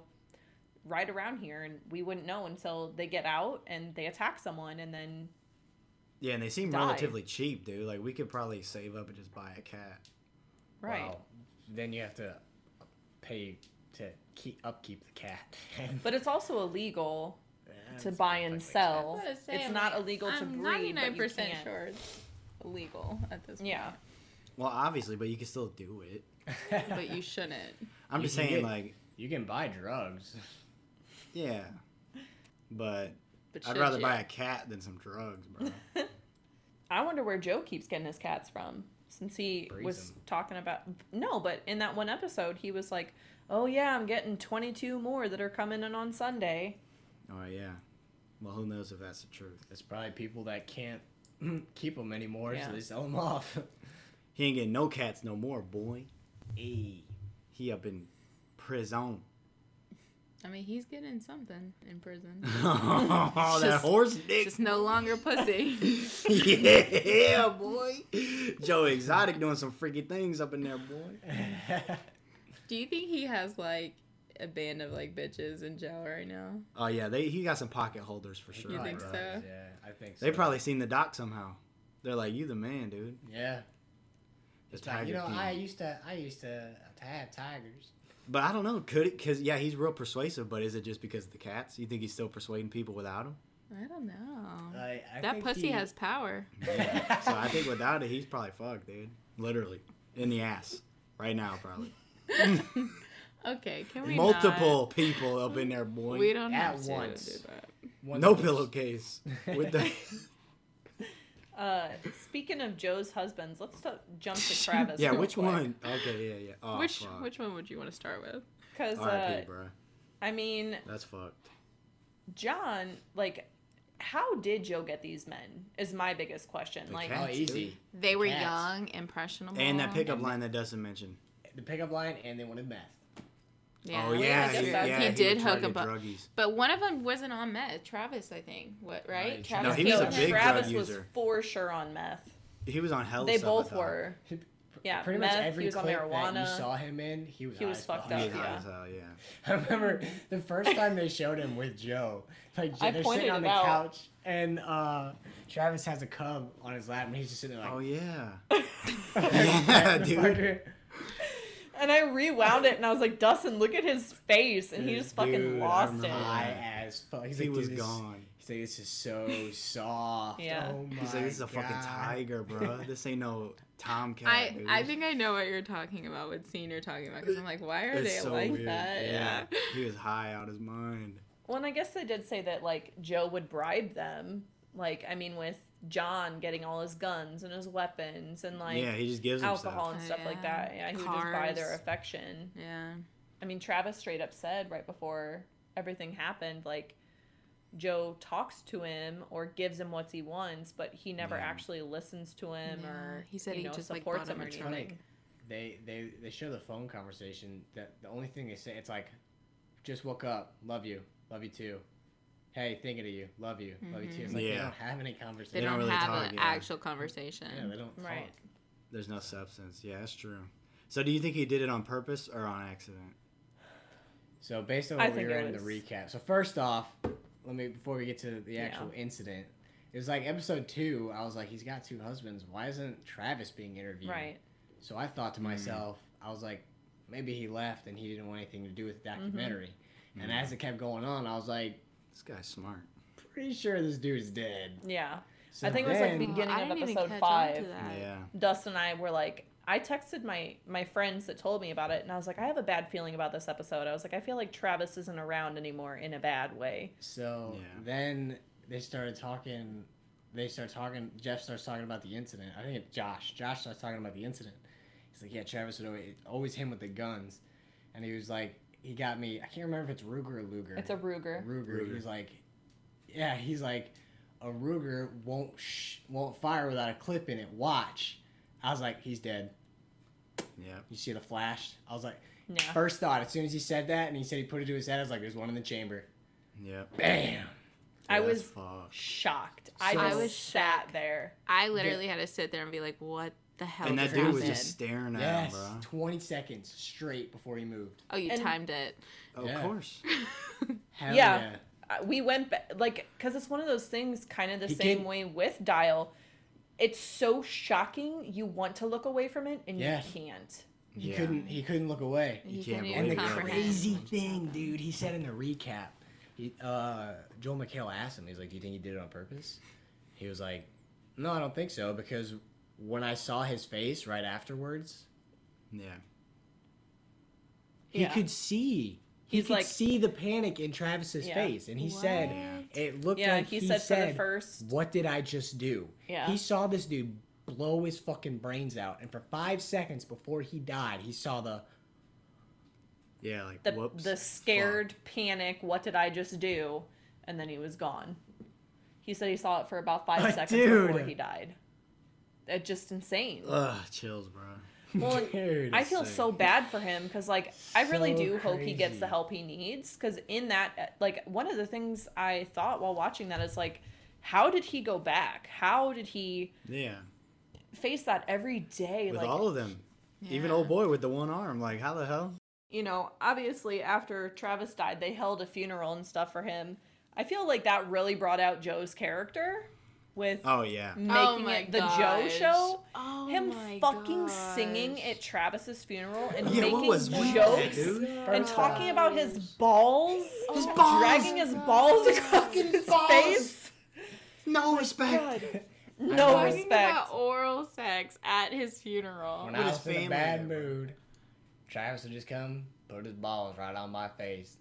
right around here, and we wouldn't know until they get out and they attack someone, and then yeah, and they seem die. relatively cheap, dude. Like we could probably save up and just buy a cat. right. Well, then you have to pay to keep upkeep the cat. But it's also illegal Yeah, to buy and sell. I say, It's I'm not like, illegal to I'm breed, but you 99% sure it's illegal at this point. Yeah. Well, obviously, but you can still do it. But you shouldn't. I'm You just saying, get- like, you can buy drugs. yeah, but But I'd rather you? buy a cat than some drugs, bro. I wonder where Joe keeps getting his cats from. Since he was was 'em. talking about no, but in that one episode he was like, "Oh yeah, I'm getting 22 more that are coming in on Sunday." oh yeah. Well, who knows if that's the truth? It's probably people that can't keep them anymore, Yeah. so they sell them off. He ain't getting no cats no more, boy. hey. He up in prison. I mean, he's getting something in prison. oh, that horse dick. Just no longer pussy. yeah, boy. Joe Exotic doing some freaky things up in there, boy. Do you think he has like a band of like bitches in jail right now? Oh yeah, they he got some pocket holders for sure. You think bro. so? Yeah, I think so. They probably seen the doc somehow. They're like, "You the man, dude." Yeah. The It's like, you know, King. I used to, I used to, to have tigers. But I don't know. Could it? Because yeah, he's real persuasive. But is it just because of the cats? You think he's still persuading people without him? I don't know. I, I that think pussy he- has power. Yeah. so I think without it, he's probably fucked, dude. Literally in the ass right now, probably. Okay, can we Multiple people up in there, boy. We don't At have to once. do that. Once no pillowcase with the. Uh, speaking of Joe's husbands, let's t- jump to Travis. yeah, real which quick. one? Okay, yeah, yeah. Oh, which fuck. which one would you want to start with? Because uh, bro. I mean, That's fucked. John, like, how did Joe get these men? Is my biggest question. The like, cat. Oh, easy. They were Cats. young, impressionable, And that pickup line that Dustin mentioned. The pickup line, and they wanted meth. Yeah, oh I yeah, guess he, yeah, he would did try hook to a get bu- druggies. But one of them wasn't on meth. Travis, I think. What right? Right. Travis No, he was a Kelce- big Travis drug was for sure on meth. He was on hell. they both thought. were. Yeah, Pretty meth, much every he was on clip that you saw him in, he was. He was fucked up, He was yeah. as hell, yeah. I remember the first time they showed him with Joe. Like I they're sitting on the out. couch, and uh, Travis has a cub on his lap, and he's just sitting there like. Oh yeah. yeah, dude. And I rewound it and I was like, Dustin, look at his face. And he just fucking dude, I lost it. remember High as fuck. He's He like, was gone. He's like, this is so soft. Yeah. Oh He's like, this is a my fucking tiger, bro. This ain't no Tomcat. I, dude. I think I know what you're talking about. What scene you're talking about? Because I'm like, why are It's they so like weird. that? Yeah. he was high out his mind. Well, and I guess they did say that like Joe would bribe them. Like, I mean, with John getting all his guns and his weapons and like yeah, he just gives alcohol stuff. and stuff like oh, Yeah. that. Yeah, he would just buy their affection. Yeah. I mean, Travis straight up said right before everything happened, like Joe talks to him or gives him what he wants, but he never Yeah. actually listens to him Yeah. or He said you he know, just, supports bought him him or a truck. anything. They they they show the phone conversation. That the only thing they say it's like, just woke up, love you, love you too. Hey, thinking of you, love you, love you too. It's like they Yeah. don't have any They, conversation. don't don't, really have talk, an yeah. actual conversation. Yeah, they don't Right. talk. There's no substance. Yeah, that's true. So do you think he did it on purpose or on accident? So based on I what we think were in the recap. So first off, let me before we get to the Yeah. actual incident, it was like episode two. I was like, he's got two husbands. Why isn't Travis being interviewed? Right. So I thought to myself, I was like, maybe he left and he didn't want anything to do with the Mm-hmm. documentary. And as it kept going on, I was like, This guy's smart. pretty sure this dude's dead. Yeah. So I think it was like the beginning I of episode five. Yeah. Dustin and I were like, I texted my my friends that told me about it, and I was like, I have a bad feeling about this episode. I was like, I feel like Travis isn't around anymore in a bad way. So Yeah. then they started talking. They start talking. Jeff starts talking about the incident. I think it's Josh. Josh starts talking about the incident. He's like, "Yeah, Travis would always, always him with the guns," and he was like, "He got me. I can't remember if it's Ruger or Luger. It's a Ruger. Ruger. Ruger. He's like, yeah, he's like, a Ruger won't sh- won't fire without a clip in it. Watch." I was like, "He's dead." Yeah. You see the flash? I was like, Yeah. first thought as soon as he said that, and he said he put it to his head. I was like, "There's one in the chamber." Yeah. Bam. I Yeah, that's was fucked. shocked. I So- just I was sat there. I literally had to sit there and be like, what the hell And that dude was just staring at Yes, him, bro. 20 seconds straight before he moved. Oh, you And- timed it. Of Yeah. course. Hell Yeah. yeah. Uh, We went ba- like because it's one of those things, kind of the He same can- way with Dial. It's so shocking. You want to look away from it, and Yeah. you can't. He Yeah. couldn't he couldn't look away. You He can't believe And the comprehend. crazy thing, dude, he said in the recap, he uh Joel McHale asked him, he's like, Do you think he did it on purpose? He was like, No, I don't think so, because when I saw his face right afterwards, Yeah. he Yeah. could see. He He's could like- see the panic in Travis's Yeah. face. And he said it looked Yeah, like he, he, said, said, for the first. What did I just do? Yeah. He saw this dude blow his fucking brains out, and for five seconds before he died, he saw the Yeah, like the, whoops. the scared panic what did i just do and then he was gone he said he saw it for about five But seconds before he died it's just insane. Ugh, chills, bro. well dude. i feel sick. so bad for him because like i really So do hope he gets the help he needs because in that uh, like one of the things i thought while watching that is like how did he go back how did he Yeah. face that every day With like all of them. Even old boy with the one arm. Like, how the hell? you know, obviously after Travis died, they held a funeral and stuff for him. I feel like that really brought out Joe's character with Oh, yeah. Oh making Oh my it the Joe gosh. show. Oh him my fucking singing at Travis's funeral and Yeah, making was with that, jokes and talking about his balls, His oh balls! dragging his balls across fucking his balls! face. No oh respect. God, no Talking Talking respect. about oral sex at his funeral. When With I was in a bad mood, Travis would just come, put his balls right on my face.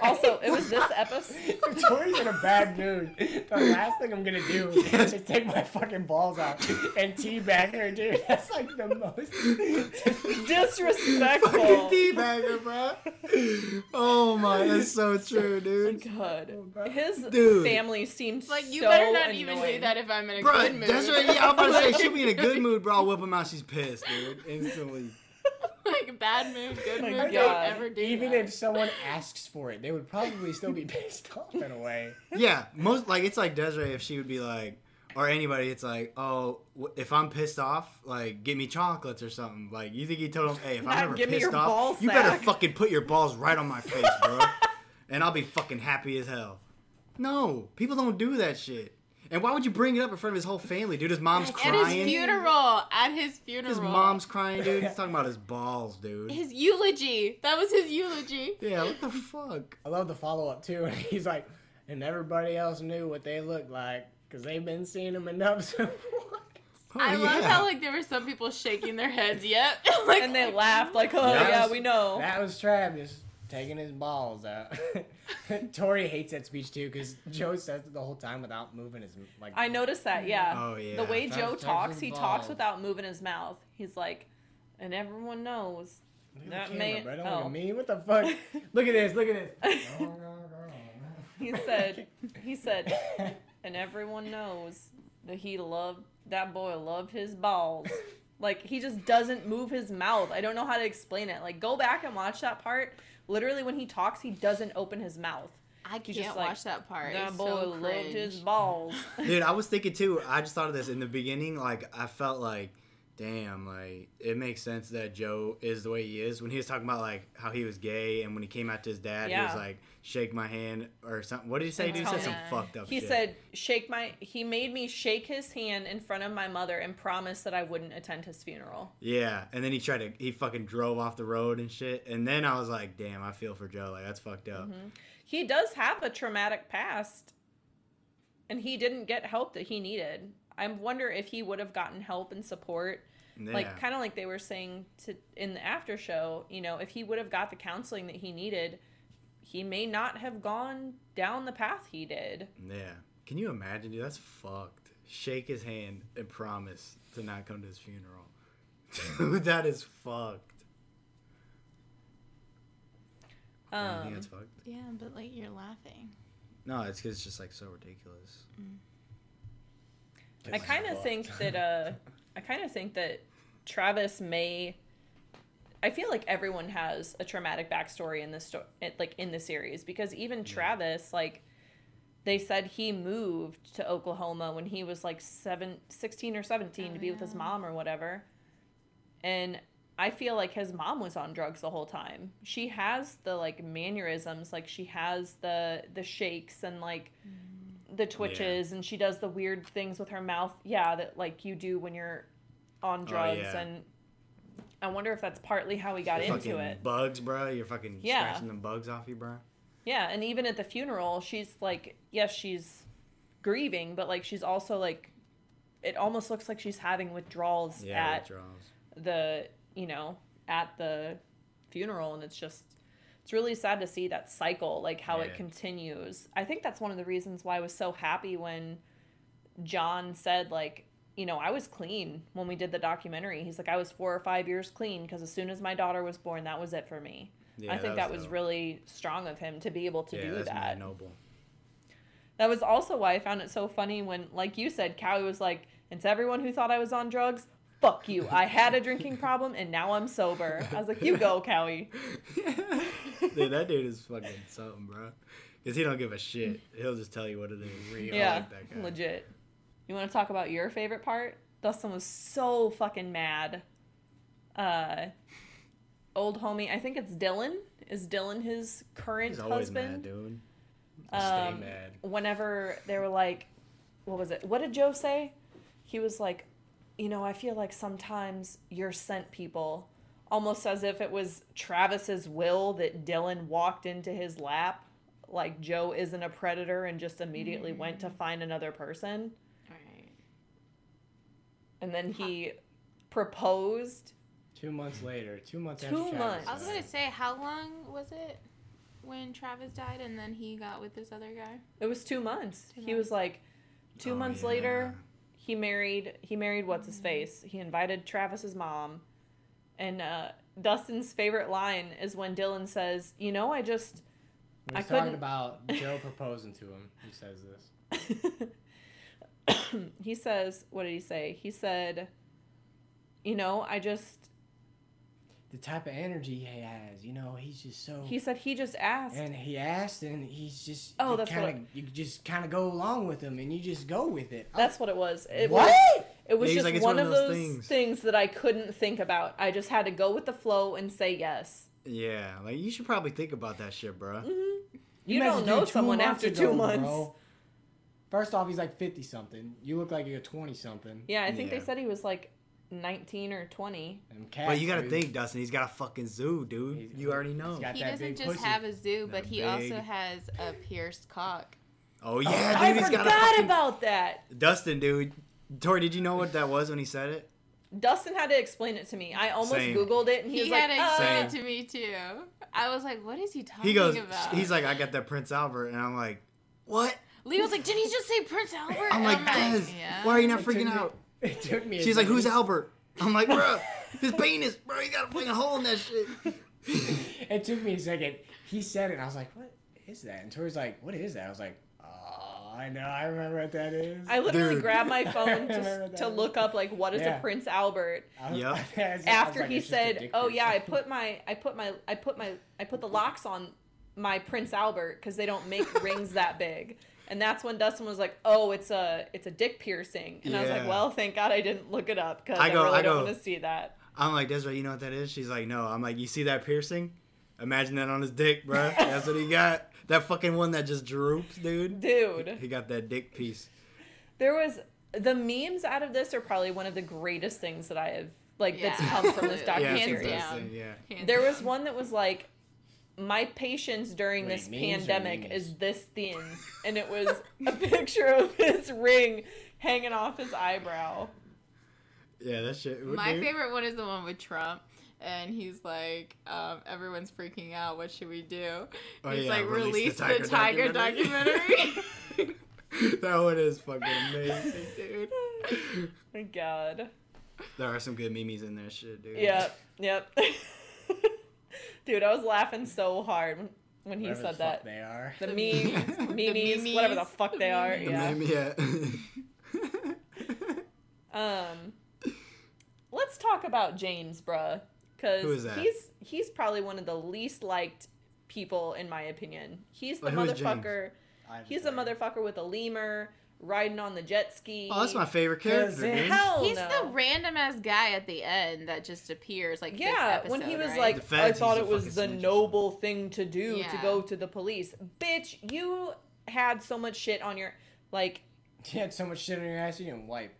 Also, it was this episode. if Tori's in a bad mood, the last thing I'm gonna do is take my fucking balls out and teabag her, dude. That's like the most. Disrespectful. Fucking teabagger, bro. Oh my, that's so true, dude. Oh God. Oh, His Dude. family seems Like you so better not annoying. even do that if I'm in a Bro, good mood. that's right. Yeah, I'm about to say she'll be in a good mood, bro. I'll whip him out. She's pissed, dude. Instantly. like bad mood, good My mood. God. Don't ever do Even that. if someone asks for it, they would probably still be pissed off in a way. Yeah, most like it's like Desiree if she would be like, or anybody, it's like, oh, if I'm pissed off, like give me chocolates or something. Like you think he told him, hey, if Nah, I'm ever give me pissed your off, ball you better fucking put your balls right on my face, bro, and I'll be fucking happy as hell. No, people don't do that shit. And why would you bring it up in front of his whole family, dude? His mom's crying. At his funeral. At his funeral. His mom's crying, dude. He's talking about his balls, dude. His eulogy. That was his eulogy. Yeah, what the fuck? I love the follow up too, and he's like, and everybody else knew what they looked like because they've been seeing them enough. So what? I love how like there were some people shaking their heads. Yep. like, and they laughed like, "Oh Yeah. yeah, we know." That was Travis taking his balls out. Tori hates that speech too because Joe mm-hmm. says it the whole time without moving his like. I noticed that. Yeah. Oh, yeah. The way Travis Joe touches talks, his he balls. talks without moving his mouth. He's like, and everyone knows. Look at that the may- camera, bro. Don't look oh. at me. What the fuck? look at this. Look at this. He said, he said, and everyone knows that he loved that boy loved his balls. Like he just doesn't move his mouth. I don't know how to explain it. Like go back and watch that part. Literally, when he talks, he doesn't open his mouth. I He's can't just like, watch that part. That It's boy so loved his balls. Dude, I was thinking too. I just thought of this in the beginning. Like, I felt like, damn, like it makes sense that Joe is the way he is. When he was talking about like how he was gay, and when he came out to his dad, he was like, "Shake my hand" or something. What did he say? He said some fucked up He shit. said, "Shake my." He made me shake his hand in front of my mother and promised that I wouldn't attend his funeral. Yeah, and then he tried to. He fucking drove off the road and shit. And then I was like, "Damn, I feel for Joe. Like that's fucked up." Mm-hmm. He does have a traumatic past, and he didn't get help that he needed. I wonder if he would have gotten help and support, Yeah. like kind of like they were saying to in the after show. You know, if he would have got the counseling that he needed, he may not have gone down the path he did. yeah. Can you imagine, dude? That's fucked. Shake his hand and promise to not come to his funeral. Dude, that is fucked. I think Um, that's fucked. Yeah, but like you're laughing. No, it's 'cause it's just like so ridiculous. I kind of think that uh, I kind of think that Travis may. I feel like everyone has a traumatic backstory in this sto- it- like in the series because even Travis like they said he moved to Oklahoma when he was like seven, 16 or 17 Oh, to be with his oh, mom or whatever. And I feel like his mom was on drugs the whole time. She has the like mannerisms, like she has the the shakes and like mm. The twitches and she does the weird things with her mouth. Yeah, that like you do when you're on oh, drugs yeah. and I wonder if that's partly how he got into it. bugs, bro. You're fucking Yeah. scratching them bugs off you, bro. Yeah, and even at the funeral, she's like, yes, she's grieving, but like she's also like, it almost looks like she's having withdrawals Yeah, at withdrawals. the, you know, at the funeral, and it's just, it's really sad to see that cycle, like how it continues. I think that's one of the reasons why I was so happy when John said like. You know, I was clean when we did the documentary. He's like, I was four or five years clean because as soon as my daughter was born, that was it for me. Yeah, I think that was dope. really strong of him to be able to yeah, do that. noble. That was also why I found it so funny when, like you said, Cowie was like, and to everyone who thought I was on drugs, fuck you. I had a drinking problem and now I'm sober. I was like, you go, Cowie. dude, that dude is fucking something, bro. Cause he don't give a shit. He'll just tell you what it is. Real. Yeah, like that guy. legit. You want to talk about your favorite part? Dustin was so fucking mad. Uh, old homie, I think it's Dillon. Is Dillon his current husband? He's always husband? mad, dude. Stay Um, mad. whenever they were like, what was it? What did Joe say? He was like, you know, I feel like sometimes you're sent people, almost as if it was Travis's will that Dillon walked into his lap. Like Joe isn't a predator and just immediately mm. went to find another person. Right. And then he proposed. Two months later, two months Two after Travis months. I was gonna say, how long was it when Travis died and then he got with this other guy? It was two months. Two he was like, two Oh, months yeah. later, he married. He married what's his face. He invited Travis's mom, and uh, Dustin's favorite line is when Dillon says, "You know, I just." When I he's talking about Joe proposing to him, he says this. he says, "What did he say?" He said, "You know, I just." The type of energy he has, you know, he's just so. He said he just asked. and he asked, and he's just. Oh, you that's kinda, what- You just kind of go along with him, and you just go with it. That's what it was. It what? was. It was Yeah, just like, one, one of of those, those things. things. that I couldn't think about. I just had to go with the flow and say yes. Yeah, like you should probably think about that shit, bro. Mm-hmm. You met don't know dude someone months after two months. bro. First off, he's like fifty something. You look like you're twenty something. Yeah, I think they said he was like 19 or 20. And Cass, But you gotta think, Dustin. He's got a fucking zoo, dude. He's- you already know. he's got He that doesn't big just pussy. have a zoo, but That he big- also has a pierced cock. Oh yeah, I dude. He's got a forgot fucking about that. Dustin, dude. Tori, did you know what that was when he said it? Dustin had to explain it to me. I almost Same. googled it, and he, He, was had like, to explain uh, it to me too. I was like, "What is he talking He goes, about?" he's like, I got that Prince Albert, and I'm like, what? Leo's like, "Did he just say Prince Albert?" I'm And like, yeah. why are you not freaking out? It took me. a She's like, who's. Albert? I'm like, bro, his penis, bro. You got a fucking hole in that shit. It took me a second. He said it, and I was like, what is that? And Tori's like, what is that? I was like, oh, I know, I remember what that is. I literally Dude. grabbed my phone to, to look up like what is Yeah. a Prince Albert. I was- Yep. I was- I was After like, he it's said, "Oh yeah, I put my I put my I put my I put the locks on my Prince Albert because they don't make rings that big." And that's when Dustin was like, "Oh, it's a it's a dick piercing," and I was like, "Well, thank God I didn't look it up because I I, really I don't want to see that." I'm like, Desiree, you know what that is? She's like, no. I'm like, you see that piercing? Imagine that on his dick, bro. That's what he got. That fucking one that just droops, dude. Dude, He got that dick piece. there was the memes out of this are probably one of the greatest things that I have like that's come from this Yeah, Yeah, documentary. it's Hands the best down. thing, yeah. There was one that was like, my patience during Wait, this pandemic is this thin, and it was a picture of his ring hanging off his eyebrow. Yeah, that shit. My dude. favorite one is the one with Trump. And he's like, um, everyone's freaking out. What should we do? Oh, he's yeah, like, release release the the Tiger Tiger, documentary." documentary. that one is fucking amazing, dude. My God. There are some good memes in there, shit, dude. Yep. Yep. Dude, I was laughing so hard when, when he Whatever the said fuck that. They are. The The memes, memes. memes, whatever the fuck The they are. The. Yeah. meme, yeah. Um, let's talk about James, bruh, because he's he's probably one of the least liked people in my opinion. He's the Wait, who is James? motherfucker. He's a motherfucker with a lemur riding on the jet ski. oh, that's my favorite character, Cause it- dude. Hell He's no. the random ass guy at the end that just appears like fifth Yeah, when he was right? like, feds, I thought it was the snitch noble thing to do to go to the police. Bitch, you had so much shit on your like. You had so much shit on your ass you didn't wipe.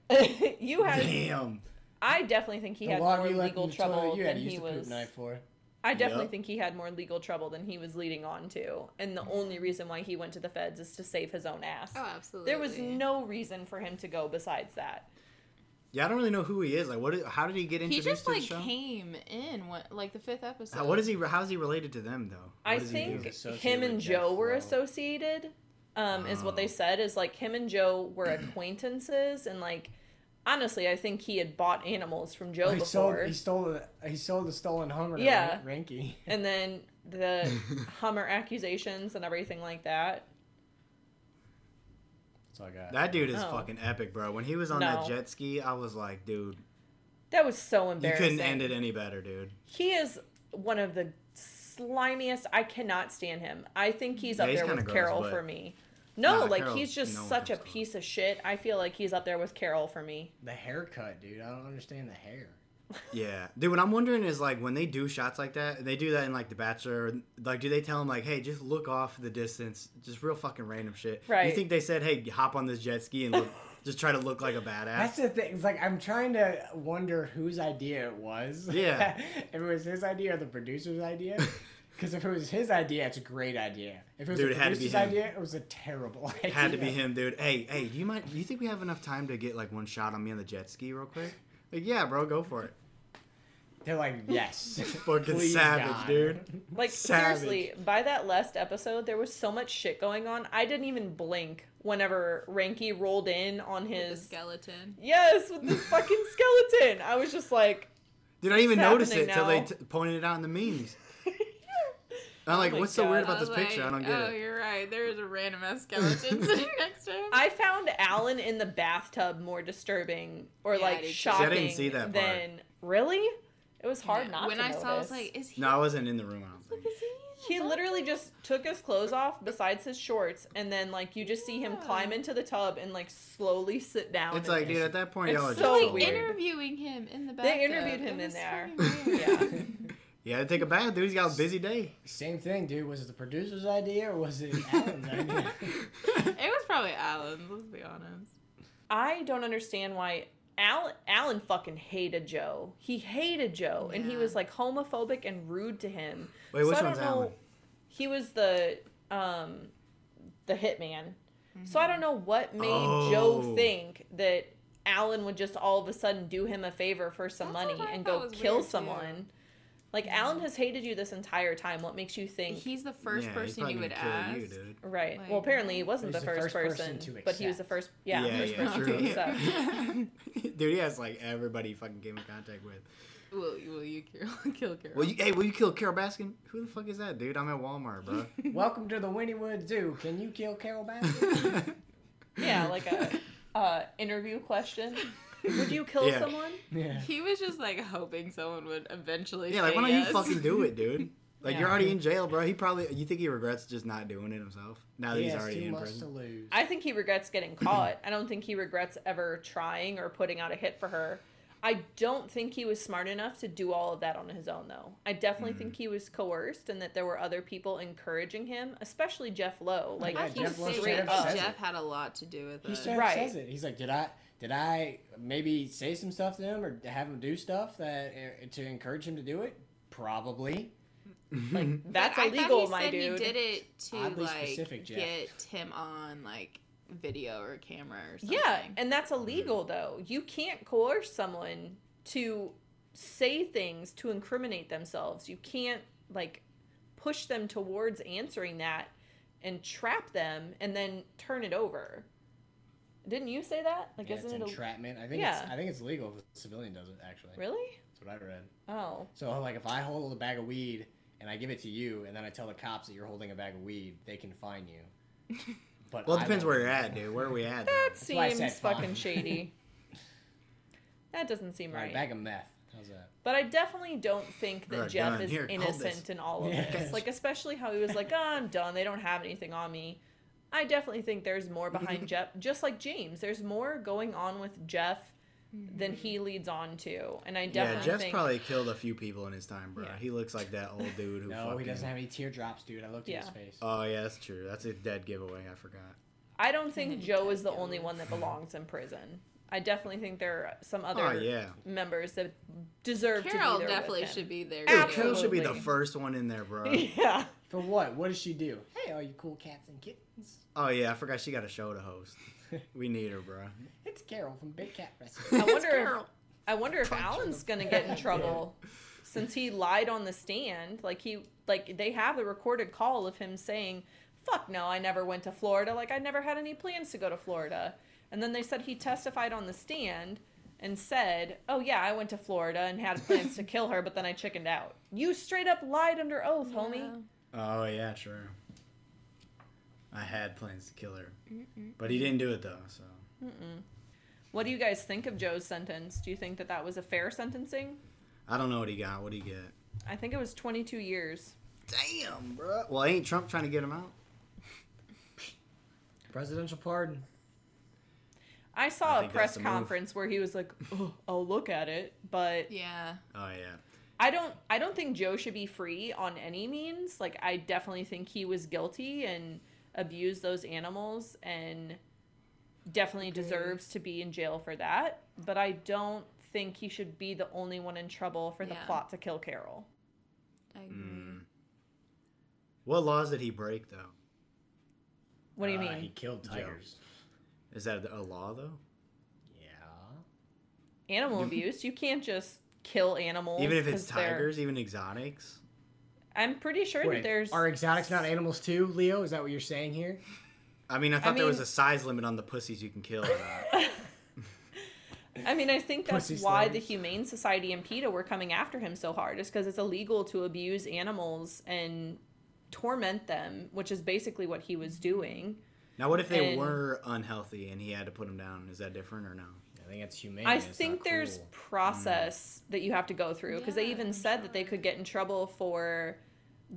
you had. Damn. I definitely think he The had water more you legal in the toilet, trouble you had than to use he the poop was. knife for. I definitely Yep. think he had more legal trouble than he was leading on to, and the only reason why he went to the feds is to save his own ass. oh, absolutely. There was no reason for him to go besides that. Yeah, I don't really know who he is. Like, what? Is, how did he get into this show? He just like show? came in what like the fifth episode. How, what is he? How is he related to them though? I What does he do? think him and Jeff Joe were associated. Um, is what Oh. they said. Is like him and Joe were acquaintances, and like honestly, I think he had bought animals from Joe Oh, he sold. He stole the. He sold the stolen Hummer. Yeah. Ran- Ranky. and then the Hummer accusations and everything like that. That's all I got. That dude is Oh. fucking epic, bro. When he was on No. that jet ski, I was like, dude, That was so embarrassing. you couldn't end it any better, dude. He is one of the slimiest. I cannot stand him. I think he's Yeah, up he's there with gross, Carole but- for me. No, Nah, like Carole, he's just no one such a comes close. piece of shit. I feel like he's up there with Carole for me. The haircut, dude. I don't understand the hair. Yeah, dude. What I'm wondering is like when they do shots like that, they do that in like The Bachelor. Like, do they tell him like, hey, just look off the distance, just real fucking random shit? You Right. think they said, hey, hop on this jet ski and look, just try to look like a badass? That's badass? the thing. It's like I'm trying to wonder whose idea it was. Yeah. if it was his idea or the producer's idea. Because if it was his idea, it's a great idea. If it was Dude, the it had to be producer's idea, it was a terrible idea. Had to be him, dude. Hey, hey, do you mind? Do you think we have enough time to get like one shot on me on the jet ski real quick? Like, yeah, bro, go for it. They're like, yes. Fucking Please, savage, God. dude. Like Savage. seriously, by that last episode, there was so much shit going on. I didn't even blink whenever Ranky rolled in on With the his skeleton? yes with this fucking skeleton. I was just like, Did I even notice it happening till they t- pointed it out in the memes. I'm like, oh my what's so weird about this I was picture? I don't get oh, it. Oh, you're right. There is a random ass skeleton sitting next to him. I found Allen in the bathtub more disturbing or Yeah, like did. See, shocking I didn't see that part. than really. It was hard Yeah. not when to When I notice. saw, I was like, is he? No, I wasn't in the room. I don't think. is he? he literally just took his clothes off besides his shorts and then like you just see him Yeah. climb into the tub and like slowly sit down It's and like, dude, at that point, It's y'all are so just like so weird. weird. interviewing him in the bath. They interviewed him in there. Yeah. Yeah, to take a bath, dude. He's got a busy day. Same thing, dude. Was it the producer's idea or was it Allen's idea? it was probably Allen's, Let's be honest. I don't understand why Allen Allen fucking hated Joe. He hated Joe and he was like homophobic and rude to him. Wait, So which I don't one's know- Allen? He was the um the hitman. So I don't know what made Oh. Joe think that Allen would just all of a sudden do him a favor for some That's money and go kill someone. too. Someone. Like Allen has hated you this entire time. What makes you think? He's the first Yeah, person you would ask. you. Right. Like- well, apparently he wasn't He's the the first, first person, person to but he was the first. Yeah, Yeah, first yeah, person true. to accept. Dude, he has like everybody he fucking came in contact with. Will, will you kill, kill Carole? Well, you, hey, will you kill Carole Baskin? Who the fuck is that, dude? I'm at Walmart, bro. Welcome to the Wynnewood Zoo. Can you kill Carole Baskin? Yeah, like a uh, interview question. Would you kill Yeah. someone? yeah. he was just like hoping someone would eventually. yeah, like why don't yes. you fucking do it, dude? Like Yeah. you're already in jail, bro. He probably. You think he regrets just not doing it himself now that He he's already too in much prison? to lose. I think he regrets getting caught. I don't think he regrets ever trying or putting out a hit for her. I don't think he was smart enough to do all of that on his own, though. I definitely think mm. he was coerced and that there were other people encouraging him, especially Jeff Lowe. Like, Yeah, I he's think Jeff straight straight Jeff, up up. Jeff had a lot to do with He it. straight up Right. says it. He's like, did I did I maybe say some stuff to him or have him do stuff that uh, to encourage him to do it? Probably. Like, that's I illegal, thought he my said dude. He did it to Oddly like specific, get him on like video or camera or something. Yeah, and that's illegal though. You can't coerce someone to say things to incriminate themselves. You can't like push them towards answering that and trap them and then turn it over. Didn't you say that? Like Yeah, isn't it's it a, entrapment. I think Yeah. it's I think it's legal if a civilian does it actually. Really? That's what I read. Oh. So like if I hold a bag of weed and I give it to you and then I tell the cops that you're holding a bag of weed, they can fine you. But well, it depends where you're at, dude. Where are we at? That though? seems said fucking shady. that doesn't seem Right, right. bag of meth. How's that? But I definitely don't think that Alright, Jeff done. is Here, innocent in all of Yes. this. Like, especially how he was like, oh, I'm done. They don't have anything on me. I definitely think there's more behind Jeff. Just like James, there's more going on with Jeff than he mm-hmm. leads on to. And I definitely Yeah, definitely Jeff's think. probably killed a few people in his time, bro. Yeah. He looks like that old dude who. No, fucking... he doesn't have any teardrops, dude. I looked at his face. Oh yeah, that's true. That's a dead giveaway. I forgot. I don't think Joe is the only one that belongs in prison. I definitely think there are some other Oh yeah. members that deserve Carole to be there definitely with him. should be there. Dude. Carole should be the first one in there, bro. yeah. For what? What does she do? Hey, all you cool cats and kittens. Oh yeah, I forgot she got a show to host. We need her, bro. It's Carole from Big Cat Rescue. I wonder if Carole. I wonder if Punch Allen's gonna get in face. trouble since he lied on the stand. Like he like they have the recorded call of him saying, "Fuck no, I never went to Florida. Like I never had any plans to go to Florida." And then they said he testified on the stand and said, "Oh yeah, I went to Florida and had plans to kill her, but then I chickened out." You straight up lied under oath, homie. Yeah. Oh yeah, sure. I had plans to kill her, but he didn't do it though. So What do you guys think of Joe's sentence? Do you think that that was a fair sentencing? I don't know what he got. What would he get? I think it was 22 years. Damn, bro. Well, ain't Trump trying to get him out? Presidential pardon. I I saw a press that's move. conference where he was like, oh, "I'll look at it," but Yeah. Oh yeah. I don't I don't think Joe should be free on any means. Like I definitely think he was guilty and abused those animals and definitely Agreed. deserves to be in jail for that. But I don't think he should be the only one in trouble for the Yeah. plot to kill Carole. I agree. Mm. What laws did he break though? What do you Uh, mean? He killed tigers. Is that a law though? Yeah. Animal abuse. You can't just kill animals. Even if it's 'cause they're- tigers, even exotics. I'm pretty sure Wait, that there's are exotics not animals too, Leo? Is that what you're saying here? I mean, I thought there was a size limit on the pussies you can kill. I mean, I think that's Pussy why the. Humane Society and PETA were coming after him so hard, is because it's illegal to abuse animals and torment them, which is basically what he was doing. now, what if they And- were unhealthy and he had to put them down? Is that different or no? I think it's humane. I it's think there's cruel. process that you have to go through because they even I'm said that they could get in trouble for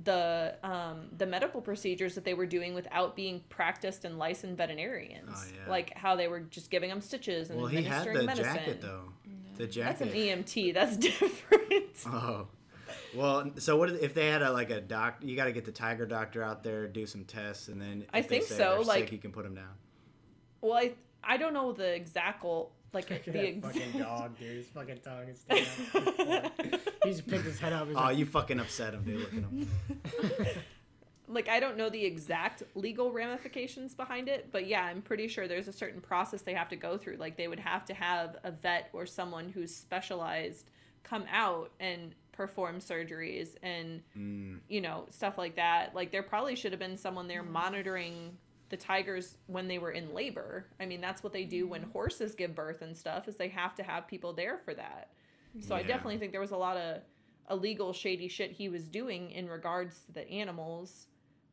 the um, the medical procedures that they were doing without being practiced and licensed veterinarians. Oh, yeah. Like how they were just giving them stitches and Well, he had administering the medicine. jacket though. The jacket. That's an EMT. That's different. Oh. Well, so what if they had a like a doc? You got to get the tiger doctor out there, do some tests, and then if I they think say so, like- sick, you can put them down. Well, I I don't know the exact like Look at the that ex- fucking dog, dude. His fucking tongue is sticking out. he just picked his head up. He's Oh, like, you fucking upset him, dude. Look at him. like I don't know the exact legal ramifications behind it, but yeah, I'm pretty sure there's a certain process they have to go through. Like they would have to have a vet or someone who's specialized come out and perform surgeries and Mm. you know stuff like that. Like there probably should have been someone there monitoring the tigers when they were in labor. I mean, that's what they do when mm-hmm. horses give birth and stuff. Is they have to have people there for that. So I definitely think there was a lot of illegal shady shit he was doing in regards to the animals,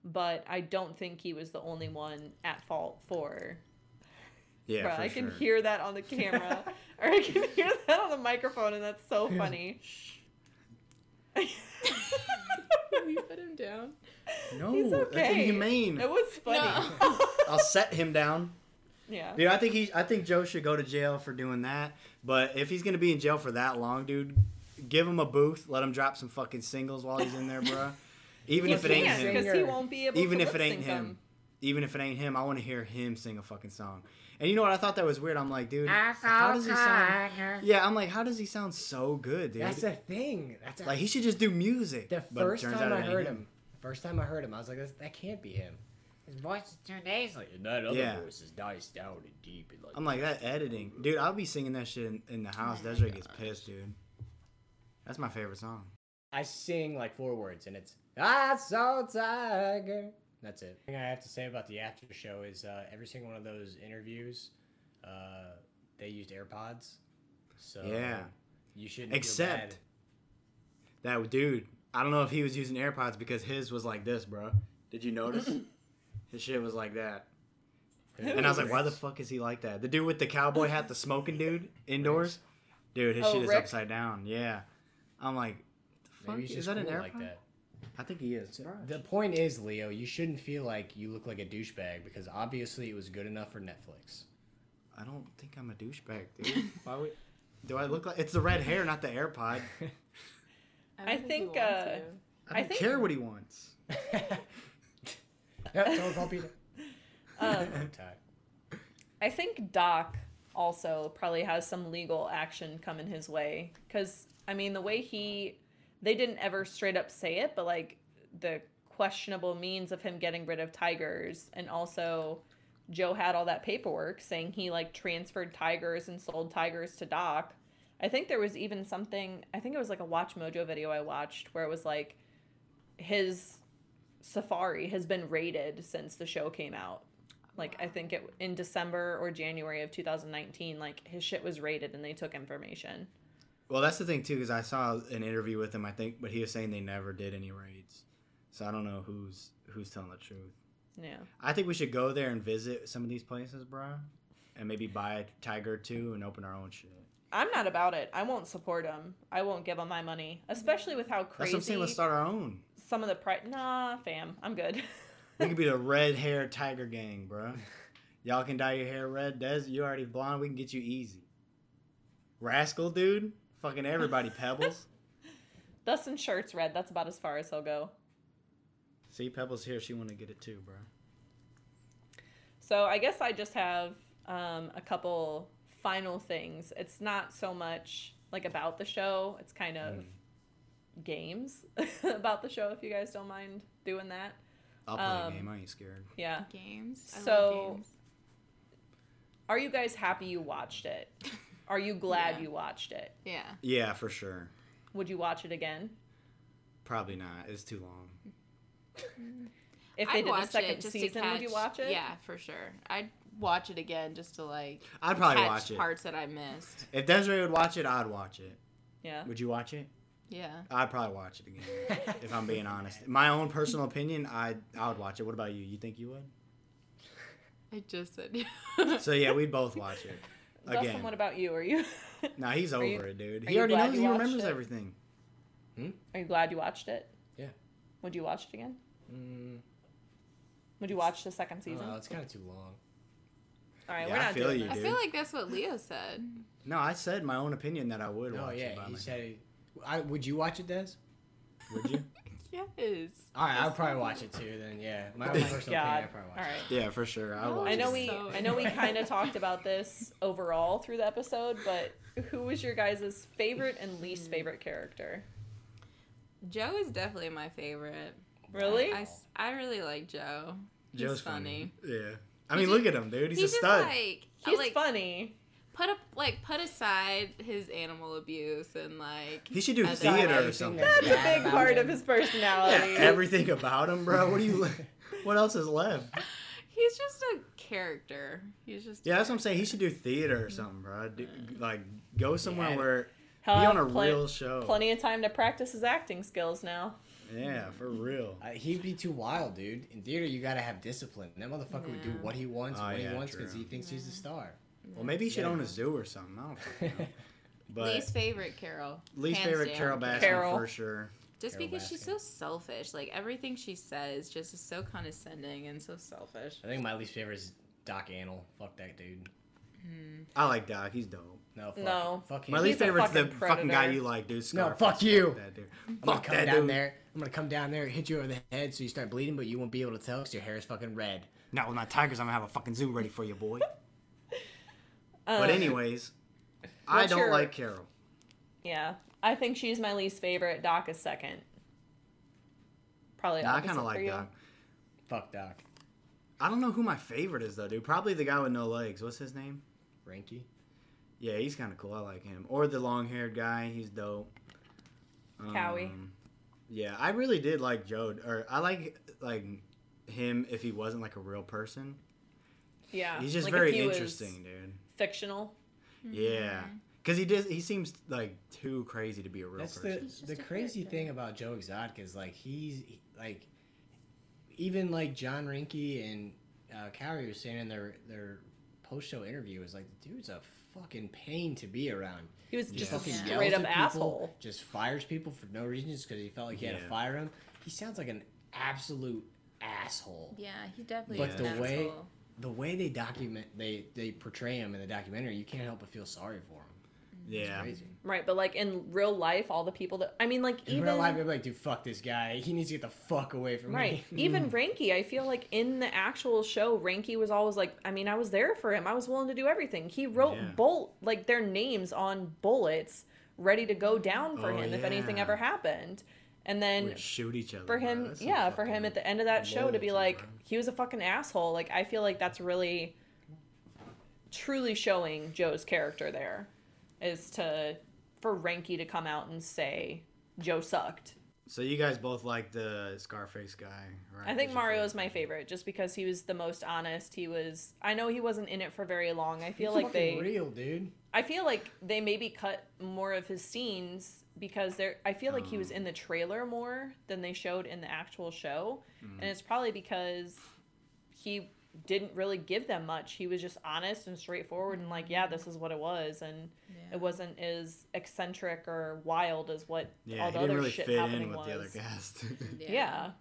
but I don't think he was the only one at fault for. Yeah, Bruh, for I can sure. hear that on the camera, or I can hear that on the microphone, and that's so funny. We put him down. No, He's that's okay. inhumane. It was funny. No. I'll set him down. yeah. Dude, I think he, I think Joe should go to jail for doing that. But if he's gonna be in jail for that long, dude, give him a booth. Let him drop some fucking singles while he's in there, bro. Even if it ain't him. because he won't be able. Even if it ain't lip him. Even if it ain't him, I want to hear him sing a fucking song. And you know what? I thought that was weird. I'm like, dude, how does he sound? Yeah, I'm like, how does he sound so good, dude? That's the thing. That's a, like he should just do music. the first turns time I heard him. The first time I heard him, I was like, "That's- "That can't be him." His voice is too nasally, and that other Yeah. voice is nice down and deep. And like, I'm like that editing, dude. I'll be singing that shit in, in the house. Oh Desiree gets pissed, dude. That's my favorite song. I sing like four words, and it's I saw tiger. That's it. The thing I have to say about the after show is uh, every single one of those interviews, uh, they used AirPods. So Yeah. you shouldn't. Except that dude. I don't know if he was using AirPods because his was like this, bro. Did you notice? his shit was like that. bad. And I was like, why the fuck is he like that? The dude with the cowboy hat, the smoking dude indoors? Dude, his Oh, shit is Rick? upside down. Yeah. I'm like, the fuck? Maybe he's is just that an AirPod? like that. I think he is. The point is, Leo, you shouldn't feel like you look like a douchebag because obviously it was good enough for Netflix. I don't think I'm a douchebag, dude. Why would... Do I look like... It's the red hair, not the AirPod. don't I he think, uh. I don't think- care what he wants. yeah, someone call Peter. Um, I think Doc also probably has some legal action coming his way because I mean the way he they didn't ever straight up say it, but like the questionable means of him getting rid of tigers and also Joe had all that paperwork saying he like transferred tigers and sold tigers to Doc. I think there was even something I think it was like a Watch Mojo video I watched where it was like his safari has been raided since the show came out. Like I think it in December or January of 2019, like his shit was raided and they took information. Well, that's the thing too, because I saw an interview with him. I think, but he was saying they never did any raids, so I don't know who's who's telling the truth. Yeah. I think we should go there and visit some of these places, bro, and maybe buy a tiger too and open our own shit. I'm not about it. I won't support him. I won't give him my money, especially with how That's crazy what I'm saying. Let's start our own. some of the price. Nah, fam, I'm good. We could be the red hair tiger gang, bro. Y'all can dye your hair red. Des, you already blonde. We can get you easy. Rascal, dude. Fucking everybody, Pebbles. Dustin shirts red. That's about as far as he'll go. See, Pebbles here. She want to get it too, bro. So I guess I just have um, a couple final things. It's not so much like about the show. It's kind of games about the show. If you guys don't mind doing that, I'll play Um, a game. I ain't scared. yeah. games. I love So- games. Are you guys happy you watched it? Are you glad Yeah. you watched it? Yeah. Yeah, for sure. Would you watch it again Probably not. It's too long. if they I'd did a second it just to season? Would you watch it? Yeah, for sure. I'd watch it again just to like I'd probably catch watch it. parts that I missed. If Desiree would watch it, I'd watch it. Yeah. Would you watch it? Yeah. I'd probably watch it again. if I'm being honest, my own personal opinion, I I would watch it. What about you? You think you would? I just said. Yeah. So yeah, we'd both watch it Dustin, again. what about you? Are you Nah, he's over you- it, dude. He already knows. He remembers it? everything. are you glad you watched it? Yeah. Would you watch it again? Mm, Would you watch the second season? oh, it's kind of too long. All right, Yeah, we're I not feel doing you, this. I feel like that's what Leo said. No, I said my own opinion that I would Oh watch yeah, it. By he said. I, would you watch it, Des? Would you? Yes. All right, I'll probably watch it too. Then yeah, my own personal opinion, I'll probably watch All it. Yeah, for sure. I No, watch I know it. we So I know we kind of talked about this overall through the episode, but who was your guys' favorite and least mm. favorite character? Joe is definitely my favorite. Really? I, s- I really like Joe. He's Joe's funny. funny. Yeah. I mean, He look at him, dude. He's, He's a just stud. like He's like funny. Put up like put aside his animal abuse and like he should do theater or something. that's That's a big part him. of his personality. Yeah, everything about him, bro. What do you? What else is left? He's just a character. He's just Yeah, that's what I'm saying. He should do theater or something, bro. Do, like, go somewhere Yeah. where He'll be on a plen- real show. Plenty of time to practice his acting skills now. Yeah, for real. Uh, he'd be too wild, dude. In theater, you gotta have discipline. That motherfucker would do what he wants Oh, when yeah, he wants because he thinks he's a star. Well, maybe he should Yeah. own a zoo or something. I don't know. But least favorite Carole. least Hands favorite down. Carole Baskin Carole. for sure. Just Carole because she's so selfish. Like everything she says just is so condescending and so selfish. I think my least favorite is Doc Antle. Fuck that dude. Hmm. I like Doc. He's dope. No, fuck, No. fuck him. My least a favorite's the fucking fucking guy you like, dude. No, fuck you. Fuck that dude. I'm gonna come that down dude. there. I'm gonna come down there, hit you over the head, so you start bleeding, but you won't be able to tell because your hair is fucking red. Not with my tigers. I'm gonna have a fucking zoo ready for you, boy. Um, but anyways, I don't your- like Carole. Yeah, I think she's my least favorite. Doc is second. Probably Nah, I kind of like. Doc. Fuck Doc. I don't know who my favorite is though, dude. Probably the guy with no legs. What's his name? Ranky. Yeah, he's kind of cool. I like him. Or the long-haired guy. He's dope. Cowie. Um, Yeah, I really did like Joe. Or I like like him if he wasn't like a real person. Yeah, He's just like very he was interesting, dude. Fictional. Yeah, because he does. He seems like too crazy to be a real That's person. the the crazy character. thing about Joe Exotic is like he's he- like even like John Reinke and uh, Cowie were saying in their their post show interview is like the dude's a fucking pain to be around. He was Yeah. just a Fucking Yeah. yells straight up at people, asshole. Just fires people for no reason just because he felt like he had to Yeah. fire him. He sounds like an absolute asshole. Yeah, he definitely But is the an way- asshole. The way they document they they portray him in the documentary, you can't help but feel sorry for him. It's yeah, crazy. Right, but like in real life, all the people that I mean, like In even real life, they're like, dude, fuck this guy. He needs to get the fuck away from me. right, me. even Ranky, I feel like in the actual show, Ranky was always like, I mean, I was there for him. I was willing to do everything. He wrote Yeah. bolt like their names on bullets, ready to go down for Oh, him if anything ever happened. And then We'd shoot each other. for him some yeah for him at the end of that show to be like he was a fucking asshole. Like i feel like that's really truly showing joe's character there is to for ranky to come out and say joe sucked So you guys both like the Scarface guy, right? i think mario is my favorite just because he was the most honest he was i know he wasn't in it for very long i feel He's like fucking they real, dude. I feel like they maybe cut more of his scenes because they're. I feel like he was oh. in the trailer more than they showed in the actual show, hmm. and it's probably because he didn't really give them much. He was just honest and straightforward and like, yeah, this is what it was, and Yeah. it wasn't as eccentric or wild as what Yeah, all the other really shit fit happening in with was. the other cast. Yeah.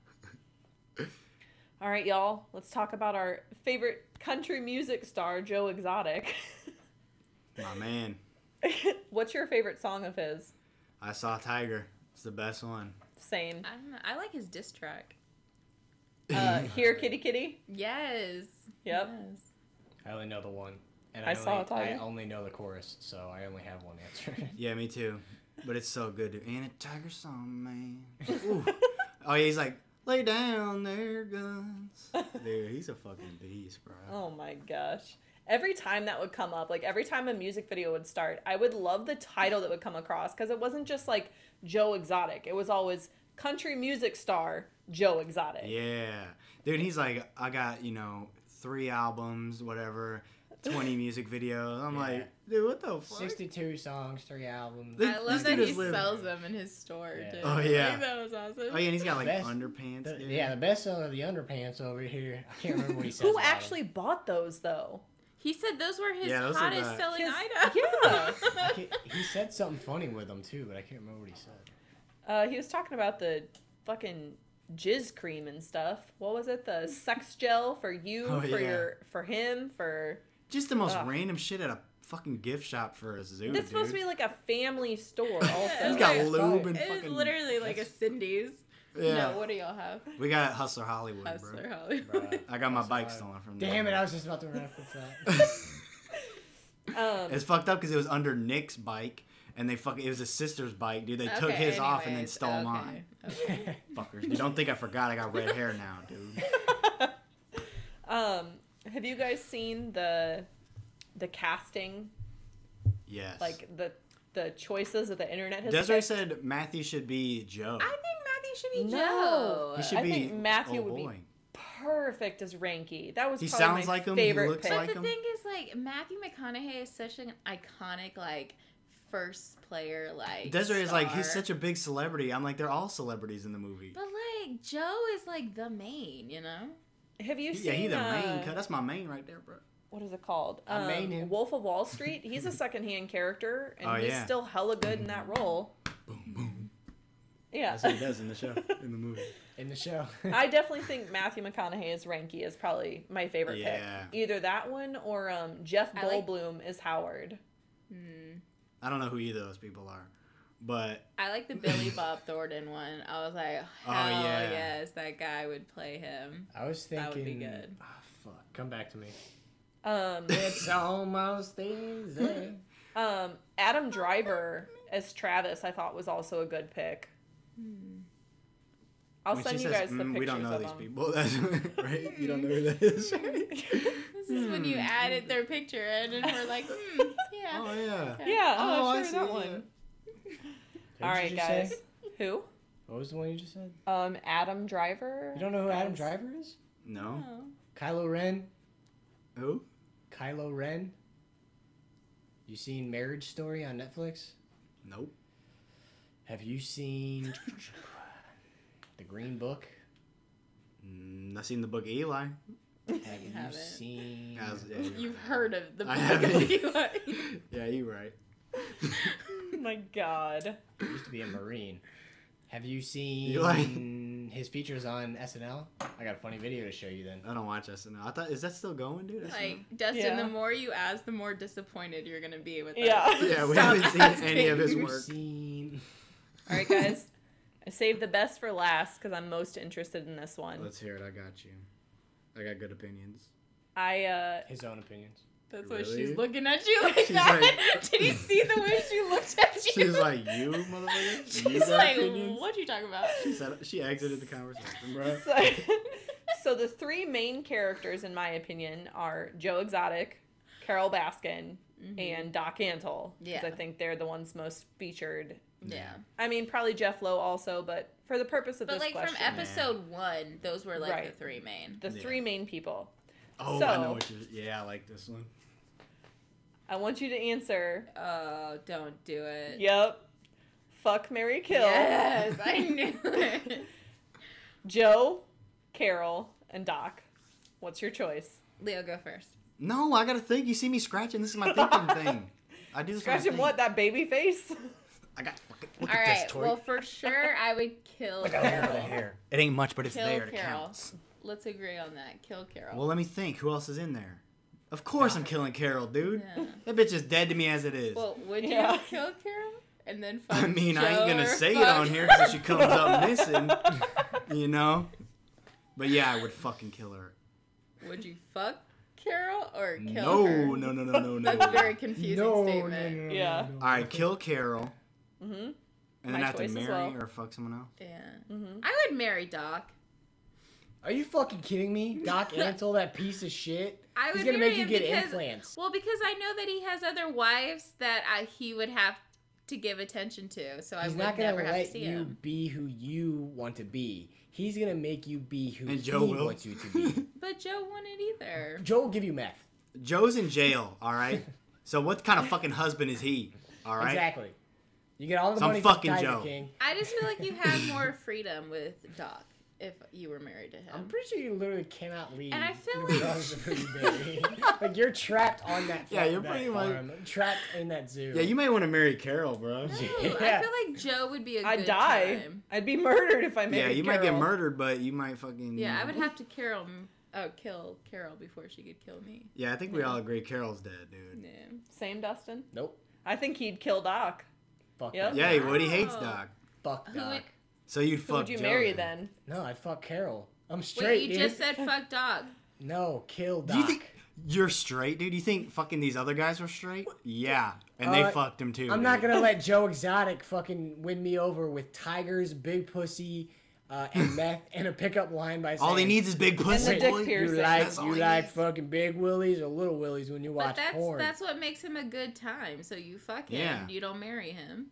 All right, y'all. Let's talk about our favorite country music star, Joe Exotic. My man, What's your favorite song of his? I saw Tiger. It's the best one. Same. I don't know. I like his diss track. Uh, here, kitty, kitty. Yes. Yep. Yes. I only know the one. And I I, saw only, it, I only know the chorus, so I only have one answer. Yeah, me too. But it's so good. Dude. Ain't a tiger song, man. Ooh. Oh, he's like, lay down their guns. Dude, he's a fucking beast, bro. Oh my gosh. Every time that would come up, like every time a music video would start, I would love the title that would come across because it wasn't just like Joe Exotic. It was always country music star Joe Exotic. Yeah. Dude, he's like, I got, you know, three albums, whatever, 20 music videos. I'm Yeah. like, dude, what the fuck? 62 songs, three albums. This- I this love that he is living. sells them in his store Yeah. too. Oh, yeah. Like, that was awesome. Oh, yeah, and he's got like Best- underpants. The- yeah, the best seller of the underpants over here. I can't remember what he says. Who about 'em. actually bought those though? He said those were his Yeah, those hottest the- selling His- items. yeah. He said something funny with them too, but I can't remember what he said. Uh, he was talking about the fucking jizz cream and stuff. What was it? The sex gel for you, Oh, for yeah. your, for him, for. Just the most Ugh. random shit at a fucking gift shop for a zoo. This is supposed to be like a family store. Also, He's It's got lube and It is fucking. literally like a Cindy's. yeah. No, what do y'all have? we got Hustler Hollywood, Hustler bro. Hollywood. Bruh. I got my That's bike why- stolen from Damn it! I was just about to reference that. um, It's fucked up because it was under Nick's bike, and they fucking it was his sister's bike, dude. They took Okay, his off and then stole okay, mine. okay. Fuckers. You don't think I forgot I got red hair now, dude. Um, have you guys seen the the casting, Yes. like the the choices that the internet has? Desiree picked? said Matthew should be Joe. I think Matthew should be No. Joe. he should I be think Matthew oh would be perfect as Ranky. That was He probably sounds my like him, he favorite looks pick. But the him. thing is, like Matthew McConaughey is such an iconic, like first player, like Desiree is like he's such a big celebrity. I'm like they're all celebrities in the movie. But like Joe is like the main, you know. Have you seen? yeah, he the uh, main cut. That's my main right there, bro. What is it called? I Um, main him. Wolf of Wall Street. He's a secondhand character, and Oh, he's yeah. still hella good in that role. Boom boom. Yeah, That's what he does in the show, in the movie. in the show. I definitely think Matthew McConaughey as Ranky is probably my favorite Yeah. pick. Either that one or um, Jeff I like- Goldblum is Howard. Hmm. I don't know who either of those people are, but I like the Billy Bob Thornton one. I was like, Oh, yeah. yes, that guy would play him. I was thinking. That would be good. Ah, fuck. Come back to me. Um, It's almost easy. um, Adam Driver as Travis, I thought was also a good pick. I'll when send you says, guys the "Mm, pictures we don't know of these them. people. That's right. You don't know who that is. This is when you added their picture in, and we're like, hmm, yeah. oh yeah. Yeah, Oh, oh, I sure, see, that one. Who All did right, you guys. say? Who? What was the one you just said? Um, Adam Driver. You don't know who Adam Driver is? No. Oh. Kylo Ren. Who? Kylo Ren. You seen Marriage Story on Netflix? Nope. Have you seen The Green Book? Mm, I seen the book of Eli. Have You you, haven't. seen? How's- yeah, you're You've right. heard of the book of Eli. Yeah, you're right. Oh my God. used to be a Marine. Have you seen Eli. his features on SNL? I got a funny video to show you then. I don't watch SNL. I thought is that still going, dude? SNL? Like Dustin, Yeah. the more you ask, the more disappointed you're gonna be with Yeah. us. Yeah, we Stop haven't seen any of his work. seen? All right, guys. I saved the best for last because I'm most interested in this one. Let's hear it. I got you. I got good opinions. I uh, His own opinions. That's why she's looking at you like She's that. like- Did you see the way she looked at you? She's like, you motherfucker. You got like, opinions? what you talking about? She said she exited the conversation, bro. so, so the three main characters, in my opinion, are Joe Exotic, Carole Baskin, and Doc Antle. Because Yeah. I think they're the ones most featured. Yeah. I mean, probably Jeff Lowe also, but for the purpose of this. But this like question, from episode one, those were like Right. the three main. the Yeah. three main people. Oh, I know what you're. Yeah, I like this one. I want you to answer. Oh, don't do it. Yep. Fuck Mary Kill. Yes, I knew it. Joe, Carole, and Doc. What's your choice? Leo, go first. No, I gotta think. You see me scratching. This is my thinking thing. I do this. Scratching what? That baby face? I got fucking. Look All at right. this, Tori. Well, for sure, I would kill Look at hair, Carole. the hair. It ain't much, but it's Kill there. It Carole. counts. Let's agree on that. Kill Carole. Well, let me think. Who else is in there? Of course, I'm killing Carole, dude. Yeah. That bitch is dead to me as it is. Well, would you Yeah. kill Carole and then fuck I mean, I ain't gonna or say it on here because she comes up missing, you know. But yeah, I would fucking kill her. Would you fuck Carole or kill No, her? no, no, no, no, no. That's a very confusing No, no, statement. no, no, Yeah. no, no. All right, kill Carole, mm-hmm. and then My I have to choice as marry well. or fuck someone else. Yeah. Mm-hmm. I would marry Doc. Are you fucking kidding me? Doc Antle, that piece of shit. I would He's gonna marry make you him get because, implants. Well, because I know that he has other wives that I, he would have to give attention to, so I He's would not gonna never have to let see you him. be who you want to be. He's gonna make you be who And he Joe will. wants you to be. But Joe wouldn't either. Joe will give you meth. Joe's in jail. All right. So what kind of fucking husband is he? All right. Exactly. You get all the Some money from fucking Tiger Joe. King. I just feel like you have more freedom with Doc if you were married to him. I'm pretty sure you literally cannot leave. And I feel like- regardless of who you marry. like you're trapped on that. Yeah, farm- you're pretty much- farm, trapped in that zoo. Yeah, you might want to marry Carole, bro. No, Yeah. I feel like Joe would be a I'd good die. time. I'd die. I'd be murdered if I married Yeah, you might get murdered, but you might fucking. Yeah, I would have to Carole, oh, kill Carole before she could kill me. Yeah, I think we all agree Carole's dead, dude. Yeah. Same Dustin. Nope. I think he'd kill Doc. Fuck Yep. that. Yeah, he would. He hates Wow. Doc. Fuck Who Doc. would- So you'd Who fuck. would you Joe marry then? No, I'd fuck Carole. I'm Wait, straight, you dude. just said fuck Doc. No, kill Doc. Do you think? You're straight, dude. You think fucking these other guys were straight? Yeah, and they Uh, fucked him too. I'm not dude. gonna let Joe Exotic fucking win me over with tigers, big pussy, uh, and meth, and a pickup line by saying, All he needs is big pussy. the dick boy. piercing. You like That's all you he like needs. fucking big willies or little willies when you watch But that's porn. that's what makes him a good time. So you fuck him. Yeah. You don't marry him.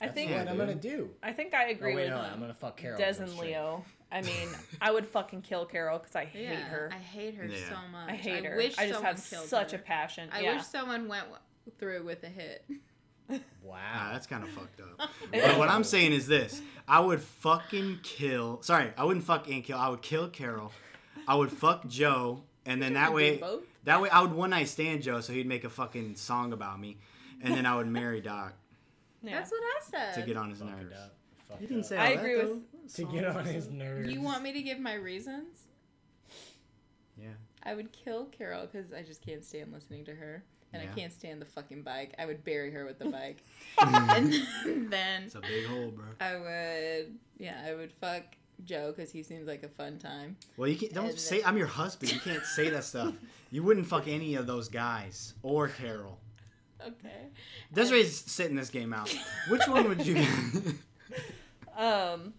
I That's think Yeah, what I'm gonna do. I think I Oh agree wait, with no, I'm gonna fuck Carole. Des and straight. Leo. I mean, I would fucking kill Carole because I hate yeah, her. I hate her Yeah. so much. I hate her. Wish I just someone have killed such her. a passion. I yeah. wish someone went w- through with a hit. Nah, Wow. that's kind of fucked up. But what I'm saying is this: I would fucking kill. Sorry, I wouldn't fuck and kill. I would kill Carole. I would fuck Joe, and then that way, that way, I would one night stand Joe, so he'd make a fucking song about me, and then I would marry Doc yeah. That's what I said. to get on his Fuck nerves. it You didn't up. say I all that, with- though. to get on his nerves. You want me to give my reasons? Yeah. I would kill Carole because I just can't stand listening to her. And Yeah. I can't stand the fucking bike. I would bury her with the bike. and then It's a big hole, bro. I would, yeah, I would fuck Joe because he seems like a fun time. Well, you can't. Don't And say I'm your husband. You can't say that stuff. You wouldn't fuck any of those guys or Carole. Okay. Desiree's sitting this game out. Which one would you? Um,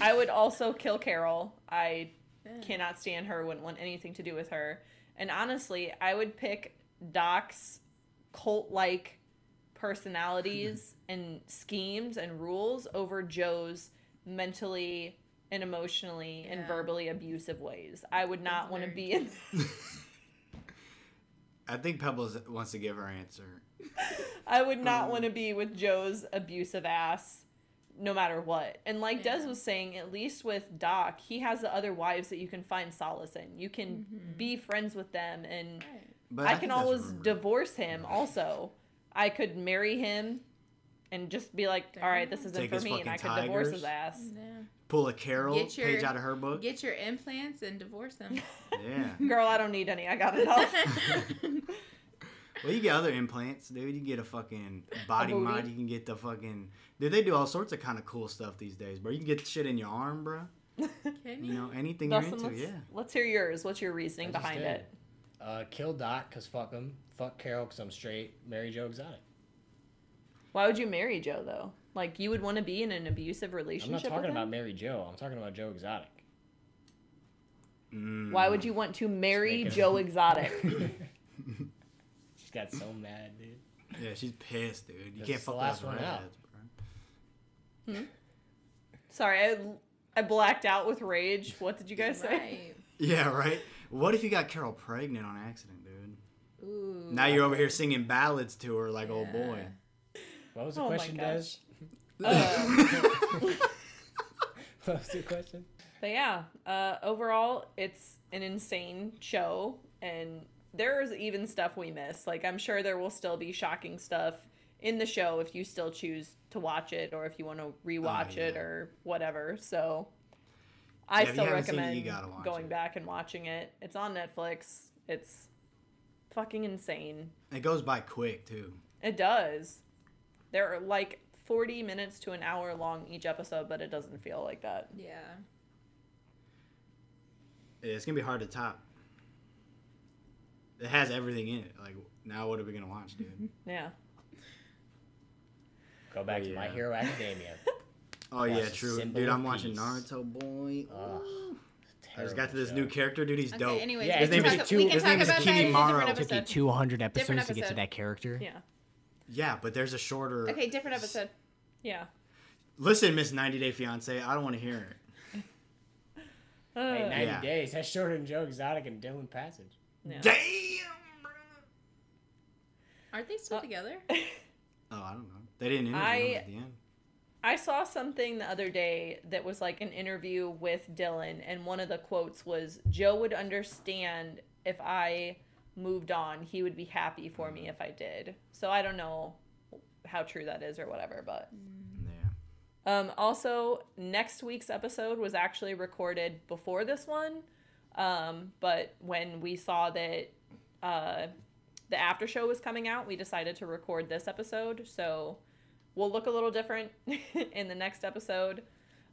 I would also kill Carole. I Yeah. cannot stand her. Wouldn't want anything to do with her. And honestly, I would pick Doc's cult-like personalities and schemes and rules over Joe's mentally and emotionally and verbally abusive ways. I would not want to be in. I think Pebbles wants to give her answer. I would not Um, want to be with Joe's abusive ass no matter what. And like Des was saying, at least with Doc, he has the other wives that you can find solace in. You can Mm-hmm. be friends with them and Right. But I, think can always rude. divorce him also. I could marry him and just be like, all right, this isn't Take for me, and I fucking could divorce his ass. Yeah. pull a Carole Get your- page out of her book. Get your implants and divorce him. yeah. Girl, I don't need any. I got it all. Well, you get other implants, dude. You get a fucking body booty? mod. You can get the fucking. Dude, they do all sorts of kind of cool stuff these days, bro. You can get shit in your arm, bro. Can You you? know, anything Dustin, you're into, let's, yeah. let's hear yours. What's your reasoning I behind it? Uh, kill Doc because fuck him. Fuck Carole because I'm straight. Marry Joe Exotic. Why would you marry Joe though? Like you would want to be in an abusive relationship. I'm not talking with him? about Mary Joe. I'm talking about Joe Exotic. Mm. Why would you want to marry making- Joe Exotic? She's got so mad, dude. Yeah, she's pissed, dude. You This can't is the fuck last one out. redheads, bro. Sorry, I, I blacked out with rage. What did you guys say? Right. Yeah, right. What if you got Carole pregnant on accident, dude? Ooh. Now you're over here singing ballads to her like old boy. What was the Oh question, guys? Des? Uh, What was the question? But yeah, uh, overall, it's an insane show, and there's even stuff we miss. Like, I'm sure there will still be shocking stuff in the show if you still choose to watch it, or if you want to rewatch it, yeah. or whatever. So, I Yeah, still haven't it, recommend you going it. back and watching it. It's on Netflix. It's fucking insane. It goes by quick too. It does. They're like 40 minutes to an hour long each episode, but it doesn't feel like that. Yeah. Yeah, It's gonna be hard to top. It has everything in it. Like now, what are we gonna watch, dude? Yeah. Go back Oh, to My. Hero Academia. Oh yeah, true, dude. I'm watching peace. Naruto, boy. Ugh, I just got to this show. new character, dude. He's dope. Okay, anyways, Yeah, we his can name is talk, Two- we can his talk name is about that in a Kimimaro. different Took Took you episode. 200 Different episodes to get to episode. that character. Yeah. Yeah, but there's a shorter. Okay, different episode. Yeah. Listen, Miss 90 Day Fiance, I don't want to hear it. Hey, Uh, 90 Yeah. days. That's shorter than Joe Exotic and Dillon Passage. yeah. Damn, bro. Aren't they still Uh, together? Oh, I don't know. They didn't interview I- him at the end. I saw something the other day that was like an interview with Dillon, and one of the quotes was Joe would understand if I moved on. He would be happy for me if I did. So I don't know how true that is or whatever, but. Yeah. Um, also, next week's episode was actually recorded before this one, um, but when we saw that uh, the after show was coming out, we decided to record this episode. So we'll look a little different in the next episode.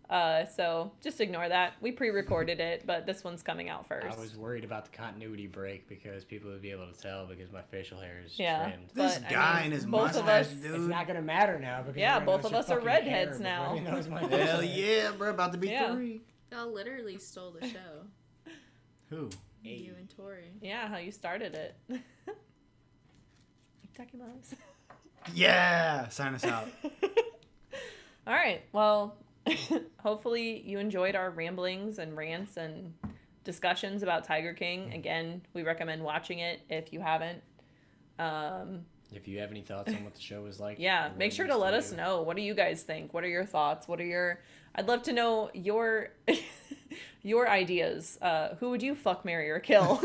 Uh, so just ignore that. We pre-recorded it, but this one's coming out first. I was worried about the continuity break because people would be able to tell because my facial hair is Yeah. trimmed. This But, I guy mean, and his both of mustache, us- dude. It's not gonna matter now because Yeah, both of us are redheads now. he knows my Hell facial hair. yeah, bro! About to be Yeah. three. Y'all literally stole the show. Who? You and Tori. yeah, how you started it. Itakimasu. Yeah, sign us out. All right. Well, hopefully you enjoyed our ramblings and rants and discussions about Tiger King. Again, we recommend watching it if you haven't. Um, If you have any thoughts on what the show was like, yeah, make sure to used let us know. What do you guys think? What are your thoughts? What are your I'd love to know your your ideas. Uh, who would you fuck, marry, or kill?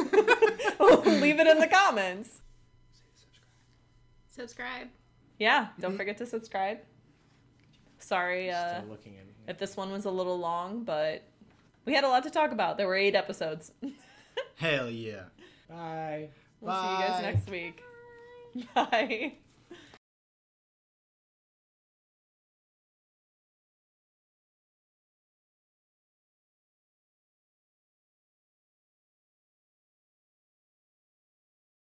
Leave it in the comments. Subscribe. Yeah, don't forget to subscribe. Sorry, uh, looking at if this one was a little long, but we had a lot to talk about. There were eight episodes. Hell yeah. Bye. we'll see you guys next week. Bye.